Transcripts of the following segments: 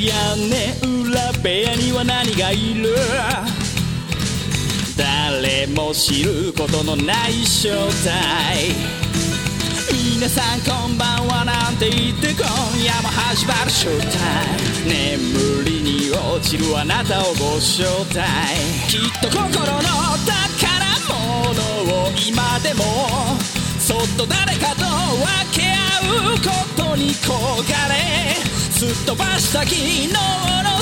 屋根裏部屋には何がいる？誰も知ることのない正体皆さんこんばんはなんて言って今夜も始まるショータイム眠りに落ちるあなたをご招待きっと心の宝物を今でもそっと誰かと分け合うことに焦がれすっ飛ばした昨日の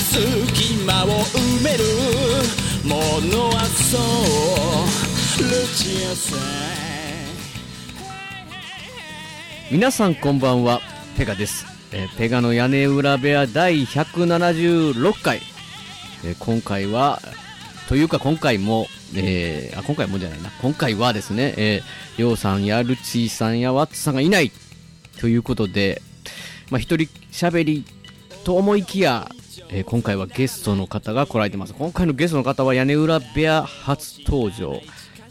隙間を埋めるものはそうルチアさん皆さんこんばんは。ペガです、えーペガの屋根裏部屋第176回、えー今回はというか今回も、えーあ今回もじゃないな。今回はですね、えー、りょうさんやルチーさんやワッツさんがいない。ということでまあ一人喋りと思いきや、えー今回はゲストの方が来られてます。今回のゲストの方は屋根裏部屋初登場。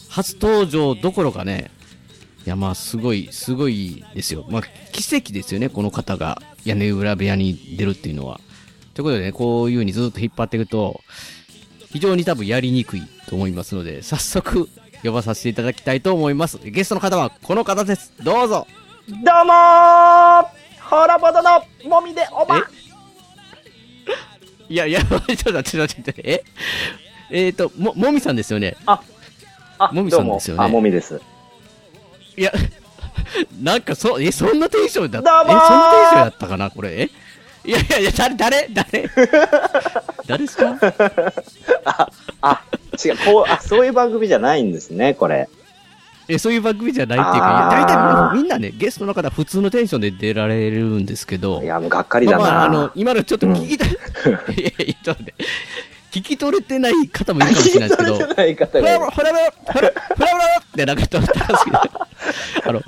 初登場どころかねいやまあすごいすごいですよ。まあ奇跡ですよねこの方が。屋根裏部屋に出るっていうのは。ということでねこういう風にずっと引っ張っていくと非常に多分やりにくい。と思いますので早速呼ばさせていただきたいと思います。ゲストの方はこの方です。どうぞ。どうもー。ホラボドのもみでおば。いやいや ちょっと待ってえ？えっ、ー、とももみさんですよね？あ、もみさんですよね？あ、もみです。いや なんかそえそんなテンションだった？えそんなテンションやったかな？これ？え？いやいやいや誰誰？誰？誰ですか？あ、あ、違う、こう、あ、そういう番組じゃないんですね、これ。えそういう番組じゃないっていうか、いや大体みんなね、ゲストの方、普通のテンションで出られるんですけど、いや、もうがっかりだな。まあまあ、あの、今のちょっと聞きたい、いやいや、ちょっと待って、聞き取れてない方もいるかもしれないですけど、聞き取れてない方がいるほらほらほらほらほらってなんか言ってたんですけど、あの、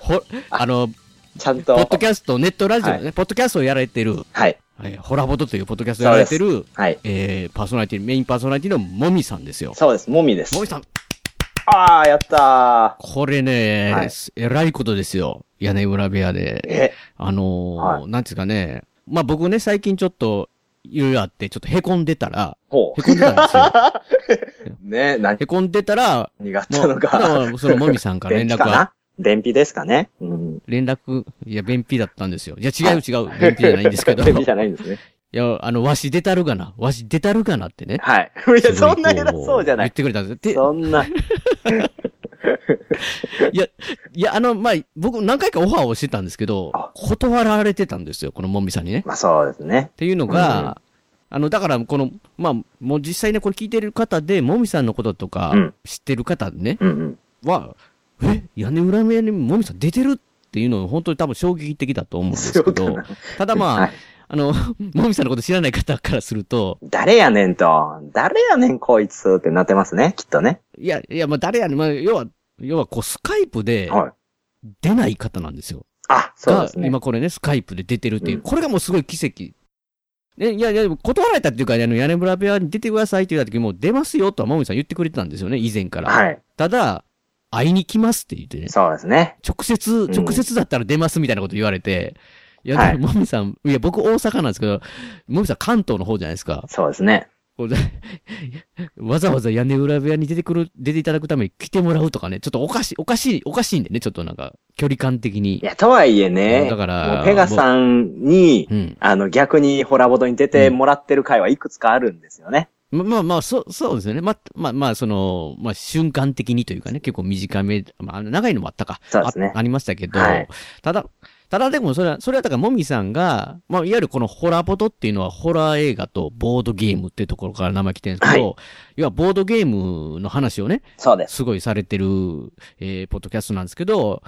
ほ、あの、ちゃんポッと。ドキャスト、ネットラジオね、はポッドキャストをやられてる、はい。えーホラボトというポッドキャストをやられてる、はい。えーパーソナリティ、メインパーソナリティのもみさんですよ。そうです、もみですも。みさん、ああ、やったこれね、はいえらいことですよ。屋根裏部屋ー。で。え、あのーはいなんていうかね、まあ僕ね、最近ちょっと、いろいろあって、ちょっと凹んでたら、ほ凹んでたんですよ。う。ね、何凹んでたら、があっもう、たのか。そのもみさんから連絡が、便秘ですかね？うん。連絡、いや、便秘だったんですよ。いや、違う違う、便秘じゃないんですけど、便秘いじゃないんですね。や、あの、わし出たるがな、わし出たるがなってね。はい。いや、そんな偉そうじゃない。言ってくれたんですよ。で、そんな。いや、いや、あの、まあ、僕何回かオファーをしてたんですけどあ、断られてたんですよ、このもみさんにね。まあそうですねっ。ていうのが、あの、だから、この、まあ、もう実際ね、これ聞いてる方で、もみさんのこととかうん、知ってる方ね、うんうん。は、え、屋根裏目にもみさん出てる？っていうのを本当に多分衝撃的だと思うんですけどただまあ、はいあの、もみさんのこと知らない方からすると、誰やねんと、誰やねんこいつってなってますね、きっとね。いや、いや、まあ誰やねん、まあ、要は、要はこう、スカイプではい。出ない方なんですよ。あ、そうがですね。今これね、スカイプで出てるっていう、うんこれがもうすごい奇跡。ね、いやいや、断られたっていうか、あの、屋根裏部屋に出てくださいって言った時もう出ますよとはもみさん言ってくれてたんですよね、以前から。はい。ただ、会いに来ますって言ってね、そうですね。直接、ん直接だったら出ますみたいなこと言われて、いや、はいでももみさん、いや、僕大阪なんですけど、もみさん関東の方じゃないですか。そうですね。わざわざ屋根裏部屋に出てくる、出ていただくために来てもらうとかね、ちょっとおかしい、おかしい、おかしいんでね、ちょっとなんか、距離感的にい。や、とはいえね、だからペガさんに、うん。あの、逆にホラボドに出てもらってる回はいくつかあるんですよね。ままあまあ、そう、そうですよね。ま、まあまあ、その、まあ瞬間的にというかね、結構短め、まあ長いのもあったか。そうですねあありましたけど、はいただ、ただでもそれは、それはだからもみさんが、まあいわゆるこのホラボトっていうのはホラー映画とボードゲームっていうところから名前来てるんですけど、は要はボードゲームの話をね、そうです。すごいされてる、えー、ポッドキャストなんですけど、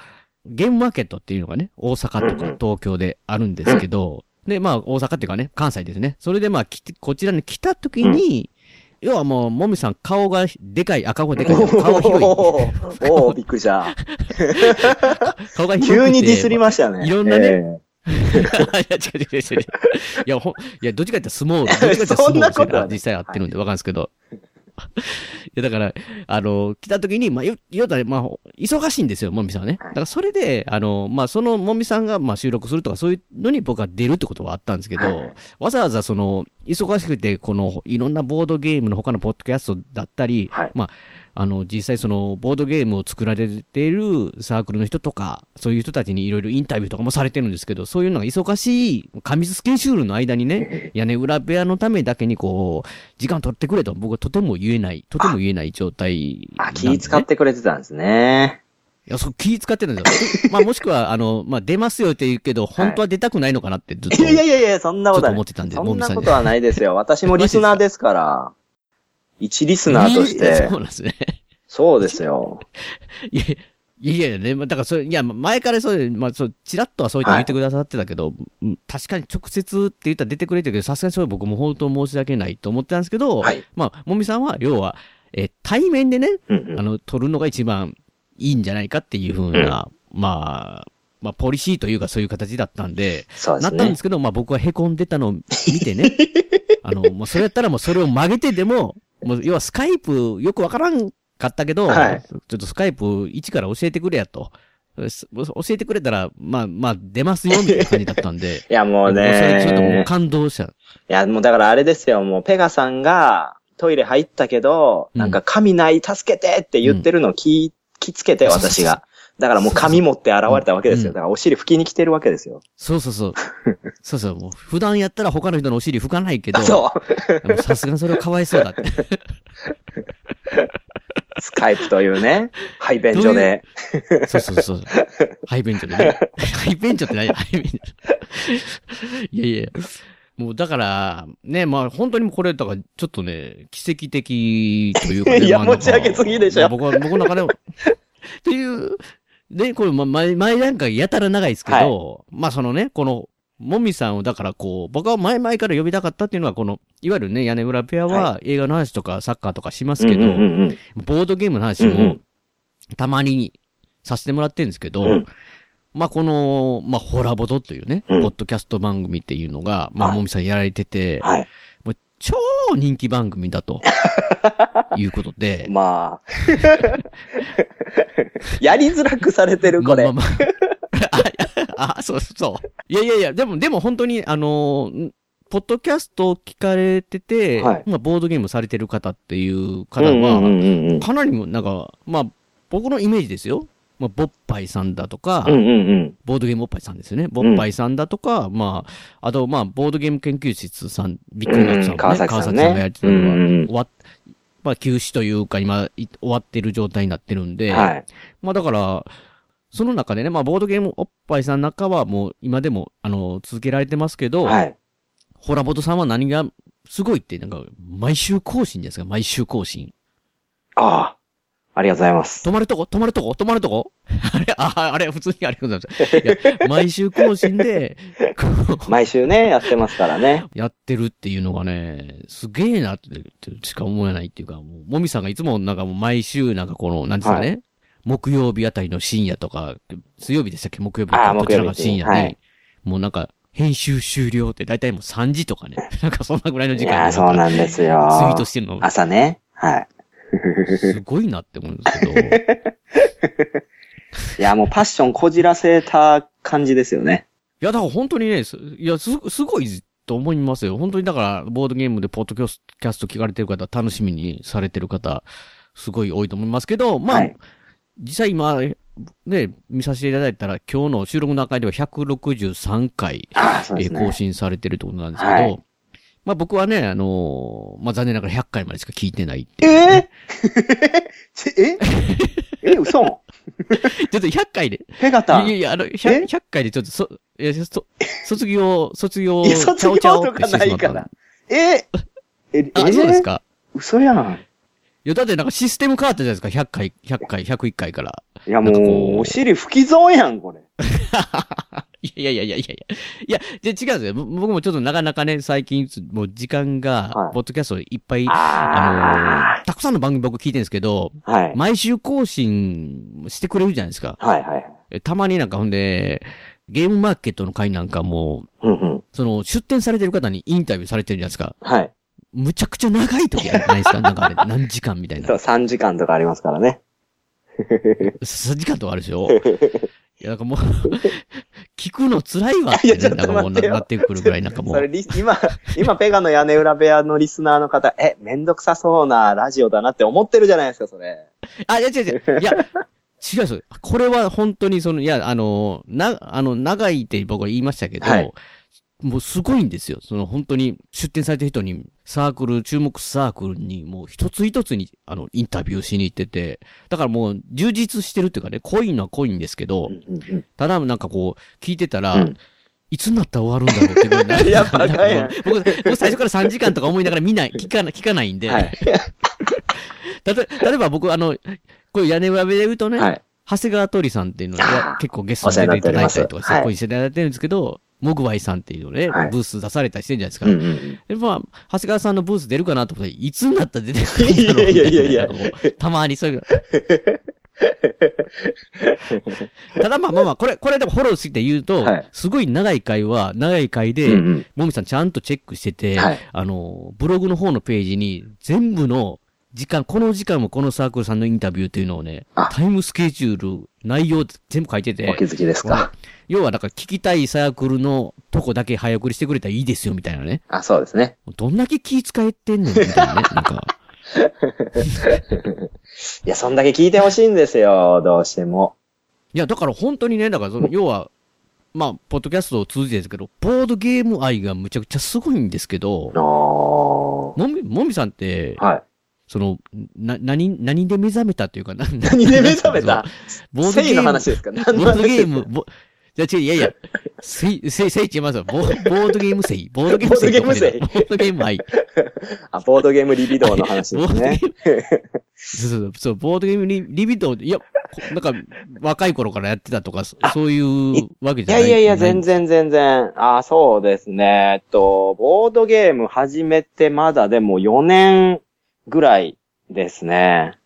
ゲームマーケットっていうのがね、大阪とかうんうん東京であるんですけど、で、まあ大阪っていうかね、関西ですね。それでまあこちらに来た時に、要はもう、もみさん顔がでかい、赤子でかい、顔が広い。おーおーびっくりした。顔が広くて。急にディスりましたね。いろんなねえいや、違う違う違う。いや、ほん、いや、どっちかって言ったらスモール、どっちかって言ったらスモールそんなことは実際合ってるんでわかるんですけど。や、だから、あの、来た時に、まあ、よ、よったら、まあ、忙しいんですよ、もみさんはね。だから、それで、あの、まあ、そのもみさんが、まあ、収録するとか、そういうのに僕は出るってことはあったんですけど、わざわざその、忙しくて、この、いろんなボードゲームの他のポッドキャストだったり、はい。まあ、あの、実際その、ボードゲームを作られているサークルの人とか、そういう人たちにいろいろインタビューとかもされてるんですけど、そういうのが忙しい、過密スケジュールの間にね、屋根裏部屋のためだけにこう、時間取ってくれと僕はとても言えない、とても言えない状態なあ、気使ってくれてたんですね。いや、そう、気使ってるんですよ。まあ、もしくは、あの、まあ、出ますよって言うけど、本当は出たくないのかなってずっと。いやいやいやそんなことは思ってたんでそんなんことはないですよ。私もリスナーですから。一リスナーとしてそう。なんですね。そうですよ。いや、いやいやね、まあだからそれ、いや、前からそうまあそう、ちらっとはそう言ってくださってたけど、うん確かに直接って言ったら出てくれてるけど、さすがにそれ僕も本当申し訳ないと思ってたんですけど、はいまあ、もみさんは、要は、えー対面でね、うんうんあの、取るのが一番いいんじゃないかっていうふうな、まあ、まあ、ポリシーというかそういう形だったんで、そうですねなったんです。けど、まあ僕は凹んでたのを見てね、あの、もうそれやったらもうそれを曲げてでも、もう要はスカイプよくわからんかったけど、はいちょっとスカイプ一から教えてくれやと。す教えてくれたら、まあまあ出ますよみたいな感じだったんで。いや、もうもうそれちょっともうね。感動した。いや、もうだからあれですよ。もうペガさんがトイレ入ったけど、うんなんか神ない助けてって言ってるのを聞,、きつけて私が。だからもう紙持って現れたわけですよ。うんだからお尻拭きに来てるわけですよ。そうそうそう。そうそう。もう普段やったら他の人のお尻拭かないけど、そう。さすがにそれはかわいそうだって。スカイプというね、排便所で。そうそうそう。ハイベンチョでね。ハイベンチョって何？ハイベンチョ。いやいや。もうだから、ね、まあ本当にこれ、だからちょっとね、奇跡的というかね。いや持ち上げすぎでしょまあ僕は、僕の中でも。っていう、で、これ、ま、前、前段階やたら長いですけど、まあそのね、この、もみさんをだからこう、僕は前々から呼びたかったっていうのは、この、いわゆるね、屋根裏ペアは映画の話とかサッカーとかしますけど、うんうんうんうん。ボードゲームの話もたまにさせてもらってるんですけど、うん。まあ、この、まあ、ホラボドというね、うん。ポッドキャスト番組っていうのが、まあ、はい。もみさんやられてて、はい。超人気番組だと、いうことで、まあ。やりづらくされてる、これ。まあまあまあ、あ、そうそう。いやいやいや、でも、でも本当に、あのポッドキャストを聞かれてて、はいまあ、ボードゲームされてる方っていう方は、かなりも、なんか、まあ、僕のイメージですよ。まあ、ボッパイさんだとか、うんうんうん。ボードゲームボッパイさんですよね。ボッパイさんだとか、まあ、あと、まあ、ボードゲーム研究室さん、ビッグマックさんもね、うん川崎さんね川がやってたのは、うんうんうん終わっ、まあ、休止というか、今、い終わってる状態になってるんで、はい。まあ、だから、その中でね、まあ、ボードゲームおっぱいさんの中はもう、今でも、あの、続けられてますけど、はい。ホラボトさんは何がすごいって、なんか、毎週更新ですか？毎週更新。ああ。ありがとうございます。止まるとこ？止まるとこ？止まるとこ？あれあ、あれ、普通にありがとうございます。いや、毎週更新で、毎週ね、やってますからね。やってるっていうのがね、すげえなってしか思えないっていうか、もう、もみさんがいつもなんかもう毎週なんかこの、なんですかね、は木曜日あたりの深夜とか、水曜日でしたっけ？木曜日あーどちらか深夜ね、はいもうなんか、編集終了って大体もう3時とかね、なんかそんなぐらいのい時間やー、そうになんですよ。ツイートしてるの、朝ね。はい。すごいなって思うんですけど、いや、もうパッションこじらせた感じですよね。いや、だから本当にね、すいや、す、すごいと思いますよ。本当にだから、ボードゲームでポッドキャスキャスト聞かれてる方、楽しみにされてる方、すごい多いと思いますけど、まあ、はい実際今、ね、見させていただいたら、今日の収録の中では163回、ああ、そうえー更。新されてるってことなんですけど、はいまあ僕はね、あのーまあ残念ながら100回までしか聞いてないってえいうね、ー、ち え？え、嘘？ちょっと100回で、ペガタン。いやいや、あの、100, え？100回でちょっと、そ、いや、そ、卒業、卒業、ちゃおちゃおとかってしてしまったないから。え？え、え、あ、えそうですか？嘘やん。いや、だってなんかシステム変わったじゃないですか？100回、100回、101回から。いや、もうう、お尻拭き損やん、これ。い やいやいやいやいやいや。いや、じゃ違うんですよ。ぼ僕もちょっとなかなかね、最近、もう時間が、はいポッドキャストいっぱい、ああのーたくさんの番組僕聞いてるんですけど、あ。はい。毎週更新してくれるじゃないですか。はいはい。えたまになんかほんで、ゲームマーケットの会なんかも、うんうん。その、出展されてる方にインタビューされてるじゃないですか。はい。むちゃくちゃ長い時ないですかなんかあれ、何時間みたいなそう、。3時間とかありますからね。3時間とかあるでしょ？いや、なんかもう、聞くの辛いわって、ね、いやちょっとなんかもう待ってよななってくるぐらい、なんかもそれう。リス今、今、ペガの屋根裏部屋のリスナーの方、え、めんどくさそうなラジオだなって思ってるじゃないですか、それ。あ、いや違う違う。いや、違うんですよ。これは本当にその、いや、あの、な、あの、長いって僕は言いましたけど、はいもうすごいんですよ。その本当に出展されてる人に、サークル、注目サークルにもう一つ一つに、あの、インタビューしに行ってて、だからもう充実してるっていうかね、濃いのは濃いんですけど、ただなんかこう、聞いてたら、うん。いつになったら終わるんだろうっていな。やっぱや僕、僕最初から3時間とか思いながら見ない、聞かない、聞かないんで、はい。例えば僕、あの、これ屋根裏部で言うとね、はい。長谷川鳥さんっていうのあがー。結構ゲストに出ていただいたりとかして、こういうしていただいてるんですけど、モグワイさんっていうのね、はい。ブース出されたりしてるじゃないですか。うんうんうん。で、まあ、長谷川さんのブース出るかなと思って、いつになったら出てくるんだろういやいやいやいや。み たまにそういう。ただまあまあまあ、これ、これでもフォローして言うと、はい。すごい長い回は、長い回で、うんうん。もみさんちゃんとチェックしてて、はい。あの、ブログの方のページに全部の時間、この時間もこのサークルさんのインタビューっていうのをねあ、タイムスケジュール、内容全部書いてお気て、づきですか？要はだから聞きたいサークルのとこだけ早送りしてくれたらいいですよみたいなね。あ、そうですね。どんだけ気使えてんねんみたいなね。なんか、いや、そんだけ聞いてほしいんですよ、どうしても。いやだから本当にね、だからその、要は、まあ、ポッドキャストを通じてですけど、ボードゲーム愛がむちゃくちゃすごいんですけど、もみ、もみさんって、はい。その、な、何、何で目覚めたというか、な何で目覚めた？ボードゲーム、話ですか？何ボードゲーム、ボ、じゃあ違う、いやいや、せい、せい、せい違いますよ。ボボードゲームせい。ボードゲームせい。ボードゲームせいボードゲーム愛。あ、ボードゲームリビドーの話ですね。そうそうそう、ボードゲームリリビドー、いや、こなんか、若い頃からやってたとか、そそういうわけいじゃない。やいやいや、ない全。然全然。あ、そうですね。えっと、ボードゲーム始めてまだでも4年ぐらいですね。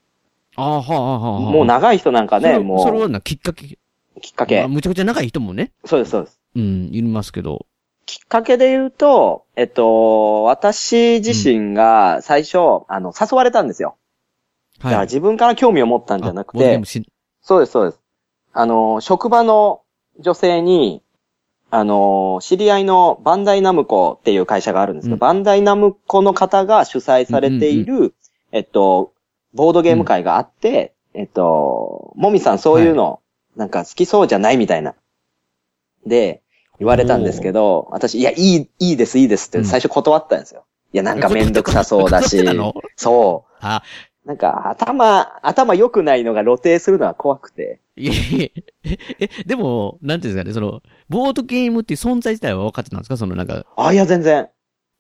ああ、はあ、はあ、はあ。もう長い人なんかね、もう、それはな、きっかけ、きっかけまあ。むちゃくちゃ仲いい人もね、そうです、そうです。うん、いますけど。きっかけで言うと、えっと、私自身が最初、あの、誘われたんですよ。だからはい。自分から興味を持ったんじゃなくてそうです、そうです。あの、職場の女性に、あの、知り合いのバンダイナムコっていう会社があるんですけど、うん。バンダイナムコの方が主催されている、えっと、ボードゲーム会があって、えっと、もみさんそういうの、なんか好きそうじゃないみたいな。で、言われたんですけど、私、いや、いい、いいです、いいですって最初断ったんですよ。いや、なんかめんどくさそうだし。そう。あ、なんか、頭、頭良くないのが露呈するのは怖くて。え、でも、なんていうんですかね、その、ボードゲームっていう存在自体は分かってたんですか？そのなんか、あ、いや、全然。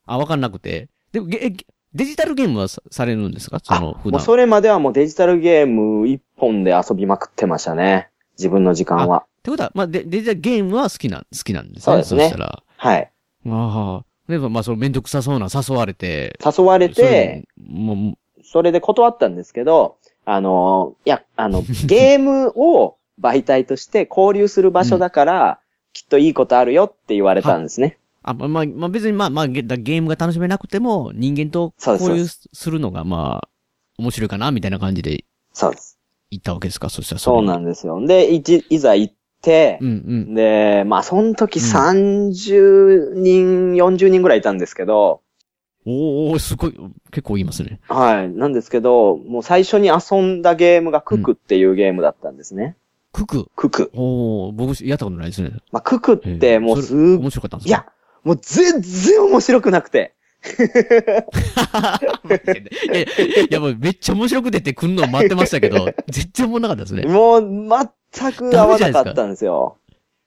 あ、分かんなくて。でも、ゲゲデジタルゲームはさされるんですか？そあ、の、普段。それまではもうデジタルゲーム一本で遊びまくってましたね。自分の時間は。ってことは、まあ、デデジタルゲームは好きなん、好きなんですね。そうですねしたら。はい。ああ。でも、まあ、そのめんどくさそうな誘われて。誘われて、それ、もう、それで断ったんですけど、あの、いや、あの、ゲームを媒体として交流する場所だから、きっといいことあるよって言われたんですね。あ、まあ、まあ、まあ、別に、まあ、まあ、ゲゲームが楽しめなくても、人間と交流するのが、まあ、面白いかな、みたいな感じでそうです。行ったわけですか？そしたらそうなんんですよ。で、いちいざ行ってう、んうん。で、まあ、その時うん30人、40人ぐらいいたんですけど、おーおーすごい、結構言いますね。はい。なんですけど、もう最初に遊んだゲームがククっていうゲームだったんですね。クク。クク。おお僕、やったことないですね。まあ、ククってもうすっ面白かったんですいや、もう全然面白くなくて。いやいや、もうめっちゃ面白く出てくんの待ってましたけど、全然思んなかったですね。もう全く合わなかったんですよ。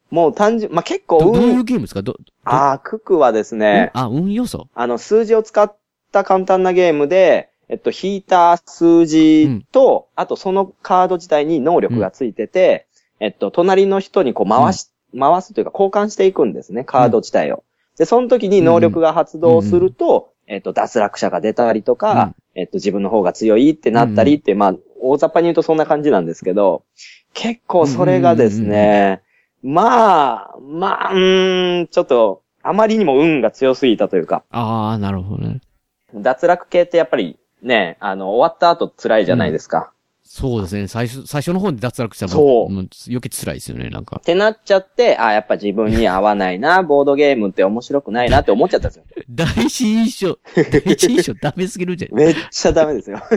もう単純、まあ、結構どどういう運、ゲームですか？ど、どああ、ククはですね、あ、運要素？あの、数字を使った簡単なゲームで、えっと、引いた数字と、あとそのカード自体に能力がついてて、えっと、隣の人にこう回し、回すというか交換していくんですね、カード自体を。で、その時に能力が発動すると、えっと、脱落者が出たりとか、えっと、自分の方が強いってなったりって、まあ、大雑把に言うとそんな感じなんですけど、結構それがですね、まあ、まあ、うーん、ちょっと、あまりにも運が強すぎたというか、ああ、なるほどね。脱落系ってやっぱりね、あの、終わった後辛いじゃないですか。そうですね。最初、最初の方で脱落したらそうもう余計辛いですよね、なんかっ。てなっちゃって、あ、やっぱ自分に合わないな、ボードゲームって面白くないなって思っちゃったんですよ。第一印象、第一印象ダメすぎるじゃん。めっちゃダメですよ。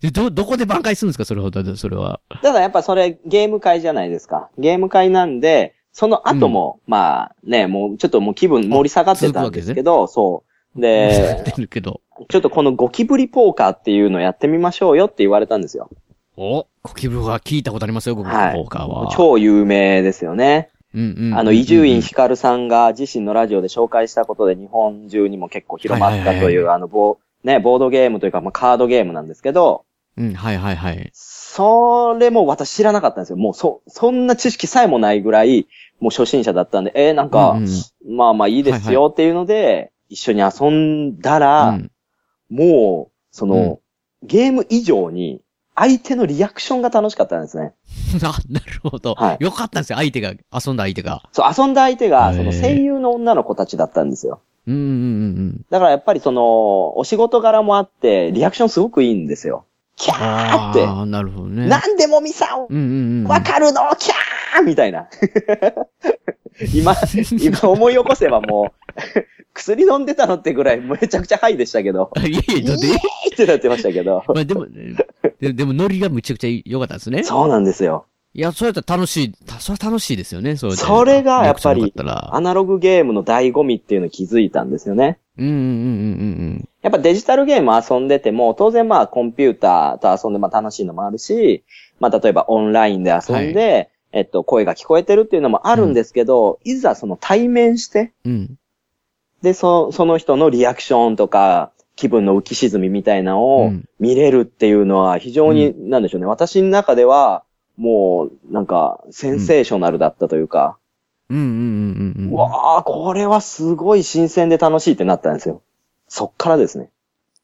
でど、どこで挽回するんですか？それほど、それは。ただやっぱそれゲーム会じゃないですか。ゲーム会なんで、その後も、まあね、もうちょっともう気分盛り下がってたんですけど、そう。で。ちょっとこのゴキブリポーカーっていうのやってみましょうよって言われたんですよ。おゴキブリは聞いたことありますよ、ゴキブリはいポーカーは。超有名ですよね。うんうんうんうんあの、伊集院光さんが自身のラジオで紹介したことで日本中にも結構広まったという、はいはいはいはあの、ボね、ボードゲームというか、まあ、カードゲームなんですけど、うん、はいはいはい。それも私知らなかったんですよ。もうそ、そんな知識さえもないぐらい、もう初心者だったんで、えー、なんか、うんうんまあまあいいですよっていうので、一緒に遊んだら、うんもう、その、ゲーム以上に、相手のリアクションが楽しかったんですね。あ、なるほど。はいよかったんですよ、相手が、遊んだ相手が。そう、遊んだ相手が、その声優の女の子たちだったんですよ。うんうんうんだからやっぱりその、お仕事柄もあって、リアクションすごくいいんですよ。キうん。ャーって。ああ、なるほどね。なんでもみさん、うんうんうん。わかるの？キャーみたいな。今、今思い起こせばもう、薬飲んでたのってぐらいめちゃくちゃハイでしたけど、いえいえ、だってイエーイってなってましたけど。まあでも、ででもノリがむちゃくちゃ良かったですね。そうなんですよ。いや、それだったら楽しい、たそれは楽しいですよね、それでそれがやっぱりアナログゲームの醍醐味っていうのを気づいたんですよね。うんうんうんうんやっぱデジタルゲーム遊んでても、当然まあコンピューターと遊んでまあ楽しいのもあるし、まあ例えばオンラインで遊んで、えっと、声が聞こえてるっていうのもあるんですけど、いざその対面して、うん。うん。で、そ、その人のリアクションとか、気分の浮き沈みみたいなのをうん見れるっていうのは非常に、なんでしょうね。私の中では、もう、なんか、センセーショナルだったというか、うんうんうんうんうん。うわあ、これはすごい新鮮で楽しいってなったんですよ。そっからですね。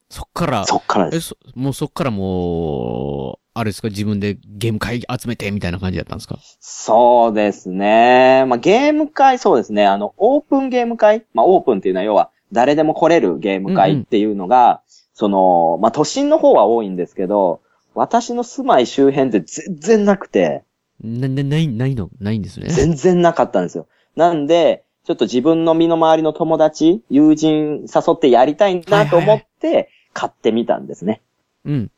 そっから、そっからでえ、す。そ、もうそっからもう、あれですか、自分でゲーム会集めてみたいな感じだったんですか？そうですね。まあ、ゲーム会、そうですね。あの、オープンゲーム会？まあ、オープンっていうのは要は、誰でも来れるゲーム会っていうのが、その、まあ、都心の方は多いんですけど、私の住まい周辺って全然なくて、な、な、ない、ないの、ないんですね。全然なかったんですよ。なんで、ちょっと自分の身の回りの友達、友人誘ってやりたいなと思って、買ってみたんですね。うん。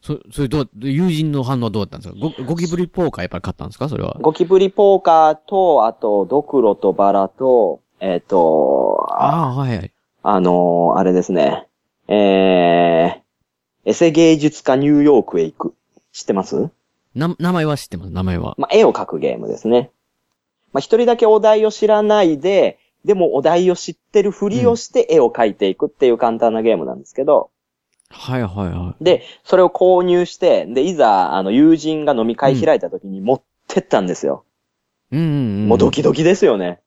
そ、それどう、友人の反応はどうだったんですか？ゴゴキブリポーカーやっぱり買ったんですか？それは。ゴキブリポーカーと、あと、ドクロとバラと、えっ、と、あああ、はいはい。あのーあれですね。えー、エセ芸術家ニューヨークへ行く。知ってます？な、名前は知ってます、名前は。まあ、絵を描くゲームですね。まあ、一人だけお題を知らないで、でもお題を知ってるふりをして絵を描いていくっていう簡単なゲームなんですけど、はいはいはで、それを購入して、で、いざ、あの、友人が飲み会開いた時に持ってったんですよ。い。うんうんうん。もうドキドキですよね。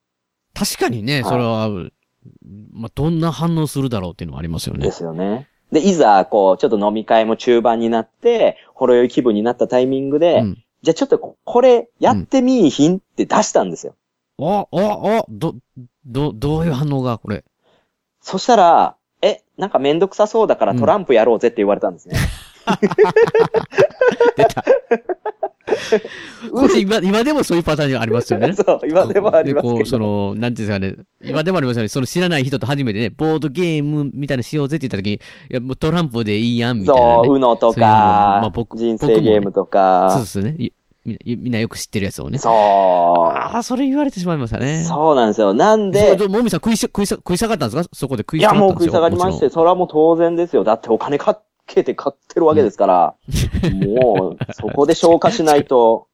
確かにね、はいそれは、まあ、どんな反応するだろうっていうのはありますよねで。すよね。で、いざ、こう、ちょっと飲み会も中盤になって、ほろ酔い気分になったタイミングで、うん。じゃあちょっとここれやってみいひんって出したんですよ。お、お、お、ど、ど、どういう反応が、これ？そしたら、え、なんかめんどくさそうだからトランプやろうぜって言われたんですね。出た。これ今、今でもそういうパターンありますよね。そう、今でもありますでこう、そけど。の、なんていうんですかね、今でもありますよね。その知らない人と初めてね、ボードゲームみたいなしようぜって言った時に、いや、もうトランプでいいやん、みたいな、ね。そう、うのとそういうまあか、僕人生ゲームとそうかで。すね。いみんなよく知ってるやつをね。そああ、それ言われてしまいましたう。ね。そうなんですよ。なんで、で、もみさん食いし、食いし、食い下がったんですか？そこで食いいや、下がったんですよもう食い下がりまして、それはもう当然ですよ。だってお金かけて買ってるわけですから、もう、そこで消化しないと。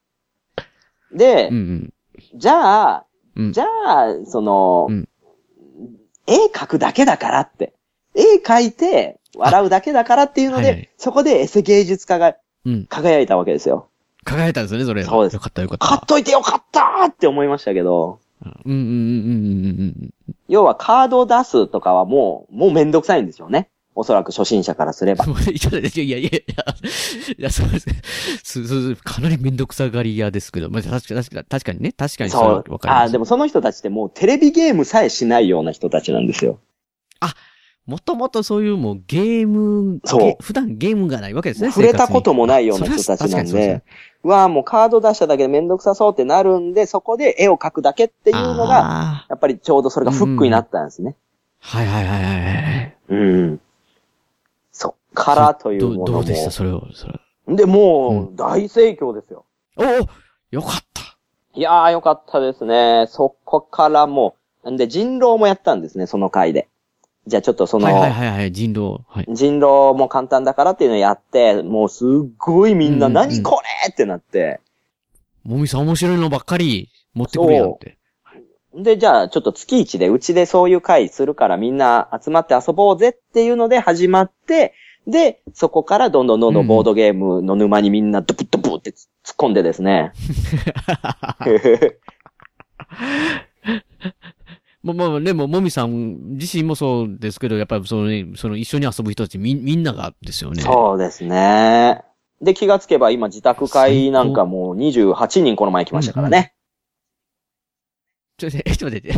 でうんうん。じゃあ、うんじゃあ、その、うん絵描くだけだからって。絵描いて、笑うだけだからっていうので、はいはいそこでエセ芸術家がうん。輝いたわけですよ。輝いたんですよね、それ。そうですよかったよかった。買っといてよかったーって思いましたけど、うんうんうんうんうんうん要はカードを出すとかはもう、もうめんどくさいんでしょうね。おそらく初心者からすれば。いやいやいやいや、そうです。すすかなりめんどくさがり屋ですけど、まあ、確かに、確かに、確かにね、確かにそう。わかります。あでもその人たちってもうテレビゲームさえしないような人たちなんですよ。もともとそういうもうゲーム、そうゲ普段ゲームがないわけですね。触れたこともないような人たちなんで、うわあもうカード出しただけでめんどくさそうってなるんで、そこで絵を描くだけっていうのが、が、やっぱりちょうどそれがフックになったんですね。はいはいはいはいはい。うん。からというどものも。どうでした？それを、それ。で、もう、大盛況ですよ。おおよかった。いやーよかったですね。そこからもう、んで、人狼もやったんですね、その回で。じゃあちょっとその、はいはいはいはい、人狼。はい。人狼も簡単だからっていうのをやって、もうすっごいみんな、うん何これってなって。もみさん面白いのばっかり持ってくるやんって。で、じゃあちょっと月一でうちでそういう会するからみんな集まって遊ぼうぜっていうので始まって、で、そこからどんどんどんどんボードゲームの沼にみんなドプッドプって突っ込んでですね。まあまあ、でも、もみさん自身もそうですけど、やっぱりそのね、その一緒に遊ぶ人たちみ、みんながですよね。そうですね。で、気がつけば今自宅会なんかもう28人この前来ましたからね。ちょ、ちょっと待って。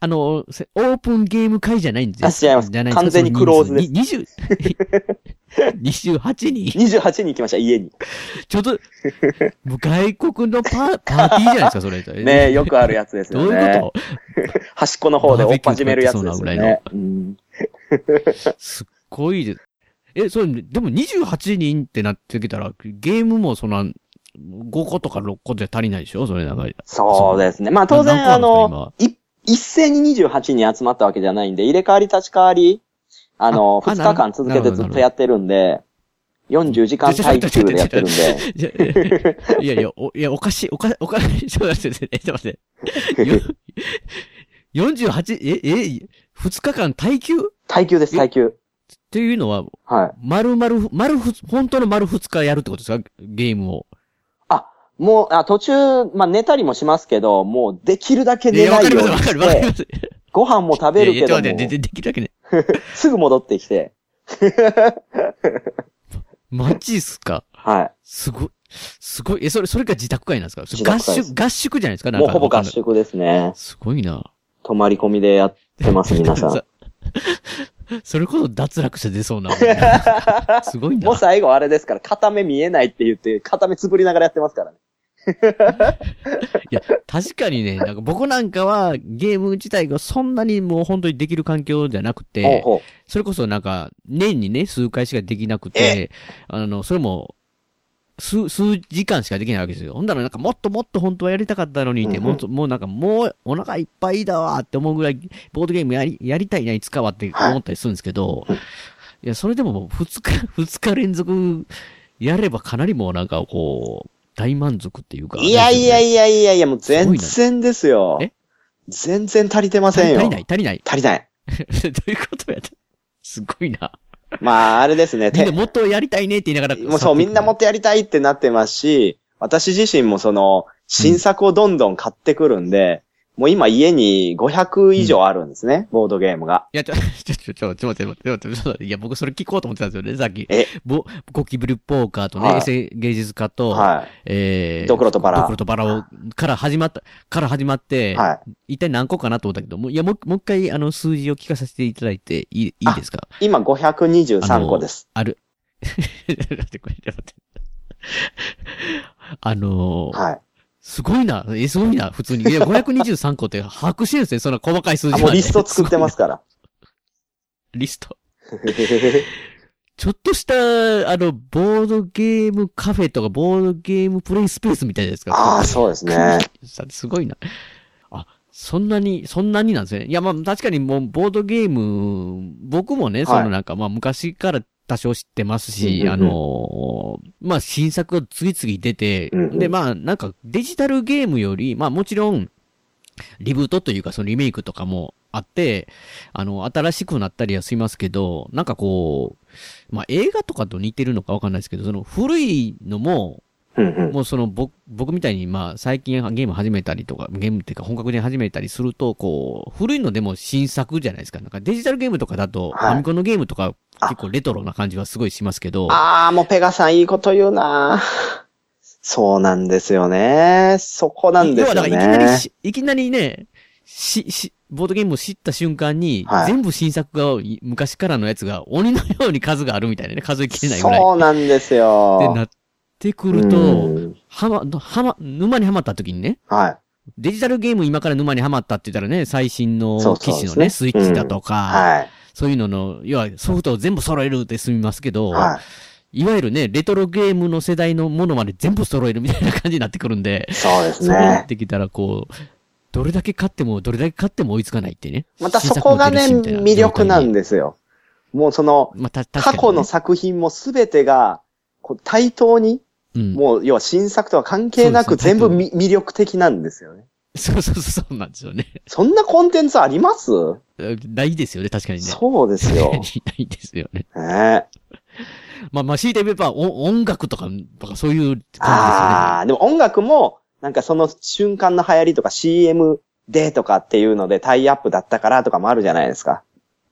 あの、オープンゲーム会じゃないんですよあ違いますじゃないんです完全にクローズですその人数に28人28人来ました、家に。ちょっと、外国のパパーティーじゃないですか、それ。ねよくあるやつですど。ういうこと端っこの方で追っ始めるやつですよバーベキューね。すっごいです。え、それ、でも28人ってなってきたら、ゲームもそんな、5個とか6個じゃ足りないでしょ？それなんか。そうですね。まあ当然あの、い一斉に28人集まったわけじゃないんで、入れ替わり立ち替わり、あの、ああ2日間続けてずっとやってるんで、40時間耐久でやってるんで。いやいやお、いや、おかしい、おか、おかしい、ちょっと待って、ちょっと待って。よ48、え、え、2日間耐久っ耐久です、耐久。ていうのは、はい。丸々、丸ふ、本当の丸2日やるってことですかゲームを。もう、あ、途中、まあ寝たりもしますけど、もうできるだけ寝ないようにかります、わかる、わかりして、ます。ご飯も食べるけどいやいやで、も、できるだけね。すぐ戻ってきて、マジっすか？はすごい、すごい。え、それ、それが自宅会なんですか？合自宅会です宿、合宿じゃないですか？い。なんかもうほぼ合宿ですね。すごいな。泊まり込みでやってます、皆さん。それこそ脱落者出そうな。すごいな。もう最後あれですから、片目見えないって言って、片目つぶりながらやってますからね。いや、確かにね、なんか僕なんかはゲーム自体がそんなにもう本当にできる環境じゃなくほうて、ほそれこそなんか年にね、数回しかできなくて、あの、それも、数、数時間しかできないわけですよ。ほんだらなんかもっともっと本当はやりたかったのにって、うんうん。もっともうなんかもうお腹いっぱいだわって思うぐらい、ボードゲームやり、やりたいな、いつかはって思ったりするんですけど、はい。いや、それでも二日、二日連続やればかなりもうなんかこう、大満足っていうか。う。いやいやいいやいやいや、もう全然ですよえ？全然足りてませんよ。足りない、足りない。足りない。どういうことや？ったすごいな。まあ、あれですね。みんなてもっとやりたいねって言いながら。もうそう、みんなもっとやりたいってなってますし、私自身もその、新作をどんどん買ってくるんで、もう今家に500以上あるんですね、ボードゲームが。いや、ちょ、ちょ、ちょ、ちょ、ちょ、待って、待って、待って、ちょっと待って、いや、僕それ聞こうと思ってたんですよね、さっき。え、ぼ、ゴキブリポーカーとね、はい芸術家と、はえー、ドクロとバラドクロとバラを、から始まった、から始まって、い。はい。一体何個かなと思ったけど、もういや、もう、もう一回、あの、数字を聞かせていただいて、いい、いいですか？今523個です。ある。待って、これ、待って。あのーはい。すごいな。え、すごいな。普通に。いや、523個って把握してるんですね。そんな細かい数字あ、までもうリスト作ってますから。リスト。ちょっとした、あの、ボードゲームカフェとか、ボードゲームプレイスペースみたいですか。ああ、そうですね。さすごいな。あ、そんなに、そんなになんですね。いや、まあ、確かにもう、ボードゲーム、僕もね、はいそのなんか、まあ、昔から多少知ってますし、うんうんうん。あのーまあ、新作が次々出て、うんうん。で、まあ、なんか、デジタルゲームより、まあ、もちろん、リブートというか、そのリメイクとかもあって、あの、新しくなったりはしますけど、なんかこう、まあ、映画とかと似てるのかわかんないですけど、その古いのも、うんうん。もうその僕、僕みたいにまあ最近ゲーム始めたりとか、ゲームっていうか本格的に始めたりすると、こう、古いのでも新作じゃないですか。なんかデジタルゲームとかだと、はいファミコンのゲームとかあ結構レトロな感じはすごいしますけど。あー、もうペガさんいいこと言うなそうなんですよね。そこなんですよね。要はだからいきなりし、いきなりね、し、し、ボードゲームを知った瞬間に、はい全部新作が、い昔からのやつが鬼のように数があるみたいなね、数えきれないぐらい。そうなんですよ。ってなってくるうと、んはま、はま、沼にはまった時にね、はい。デジタルゲーム今から沼にはまったって言ったらね、最新の機種のね、スイッチだとか、はい。そういうのの、要はソフトを全部揃えるって済みますけど、はい。いわゆるね、レトロゲームの世代のものまで全部揃えるみたいな感じになってくるんで、そうですそうなっね。てきたらこう、どれだけ買っても、どれだけ買っても追いつかないってね。またそこがね、魅力なんで。ですよ。もうその、まあ、た、過去の作品もすべてが、こう対等に、うん。もう、要は新作とは関係なく全部み魅力的なんですよね。そうそうそう、そうなんですよね。そんなコンテンツあります？ないですよね、確かにね。そうですよ。ないですよね。ねまあまあ、強いて言えば音音楽とか、とかそういう感じですよね。ああ、でも音楽も、なんかその瞬間の流行りとか CM でとかっていうのでタイアップだったからとかもあるじゃないですか。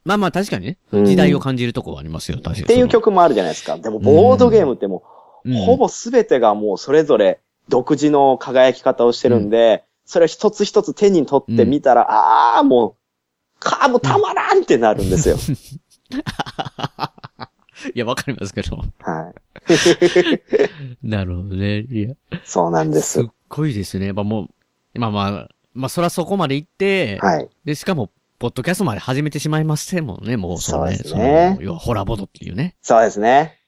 まあまあ、確かにね。うん時代を感じるとこはありますよ、確かに。っていう曲もあるじゃないですか。でもボードゲームってもう、うんほぼすべてがもうそれぞれ独自の輝き方をしてるんで、それを一つ一つ手に取ってみたら、ああ、もう、かあ、もうたまらんってなるんですよ。いや、わかりますけど。はい。なるほどね。いや、そうなんですすっ。ごいですね。まあもう、まあまあ、まあそらそこまで行って、はい。で、しかも、ポッドキャストまで始めてしまいましてもんね、もうそのね、そうですね要はホラボドっていうね。そうですね。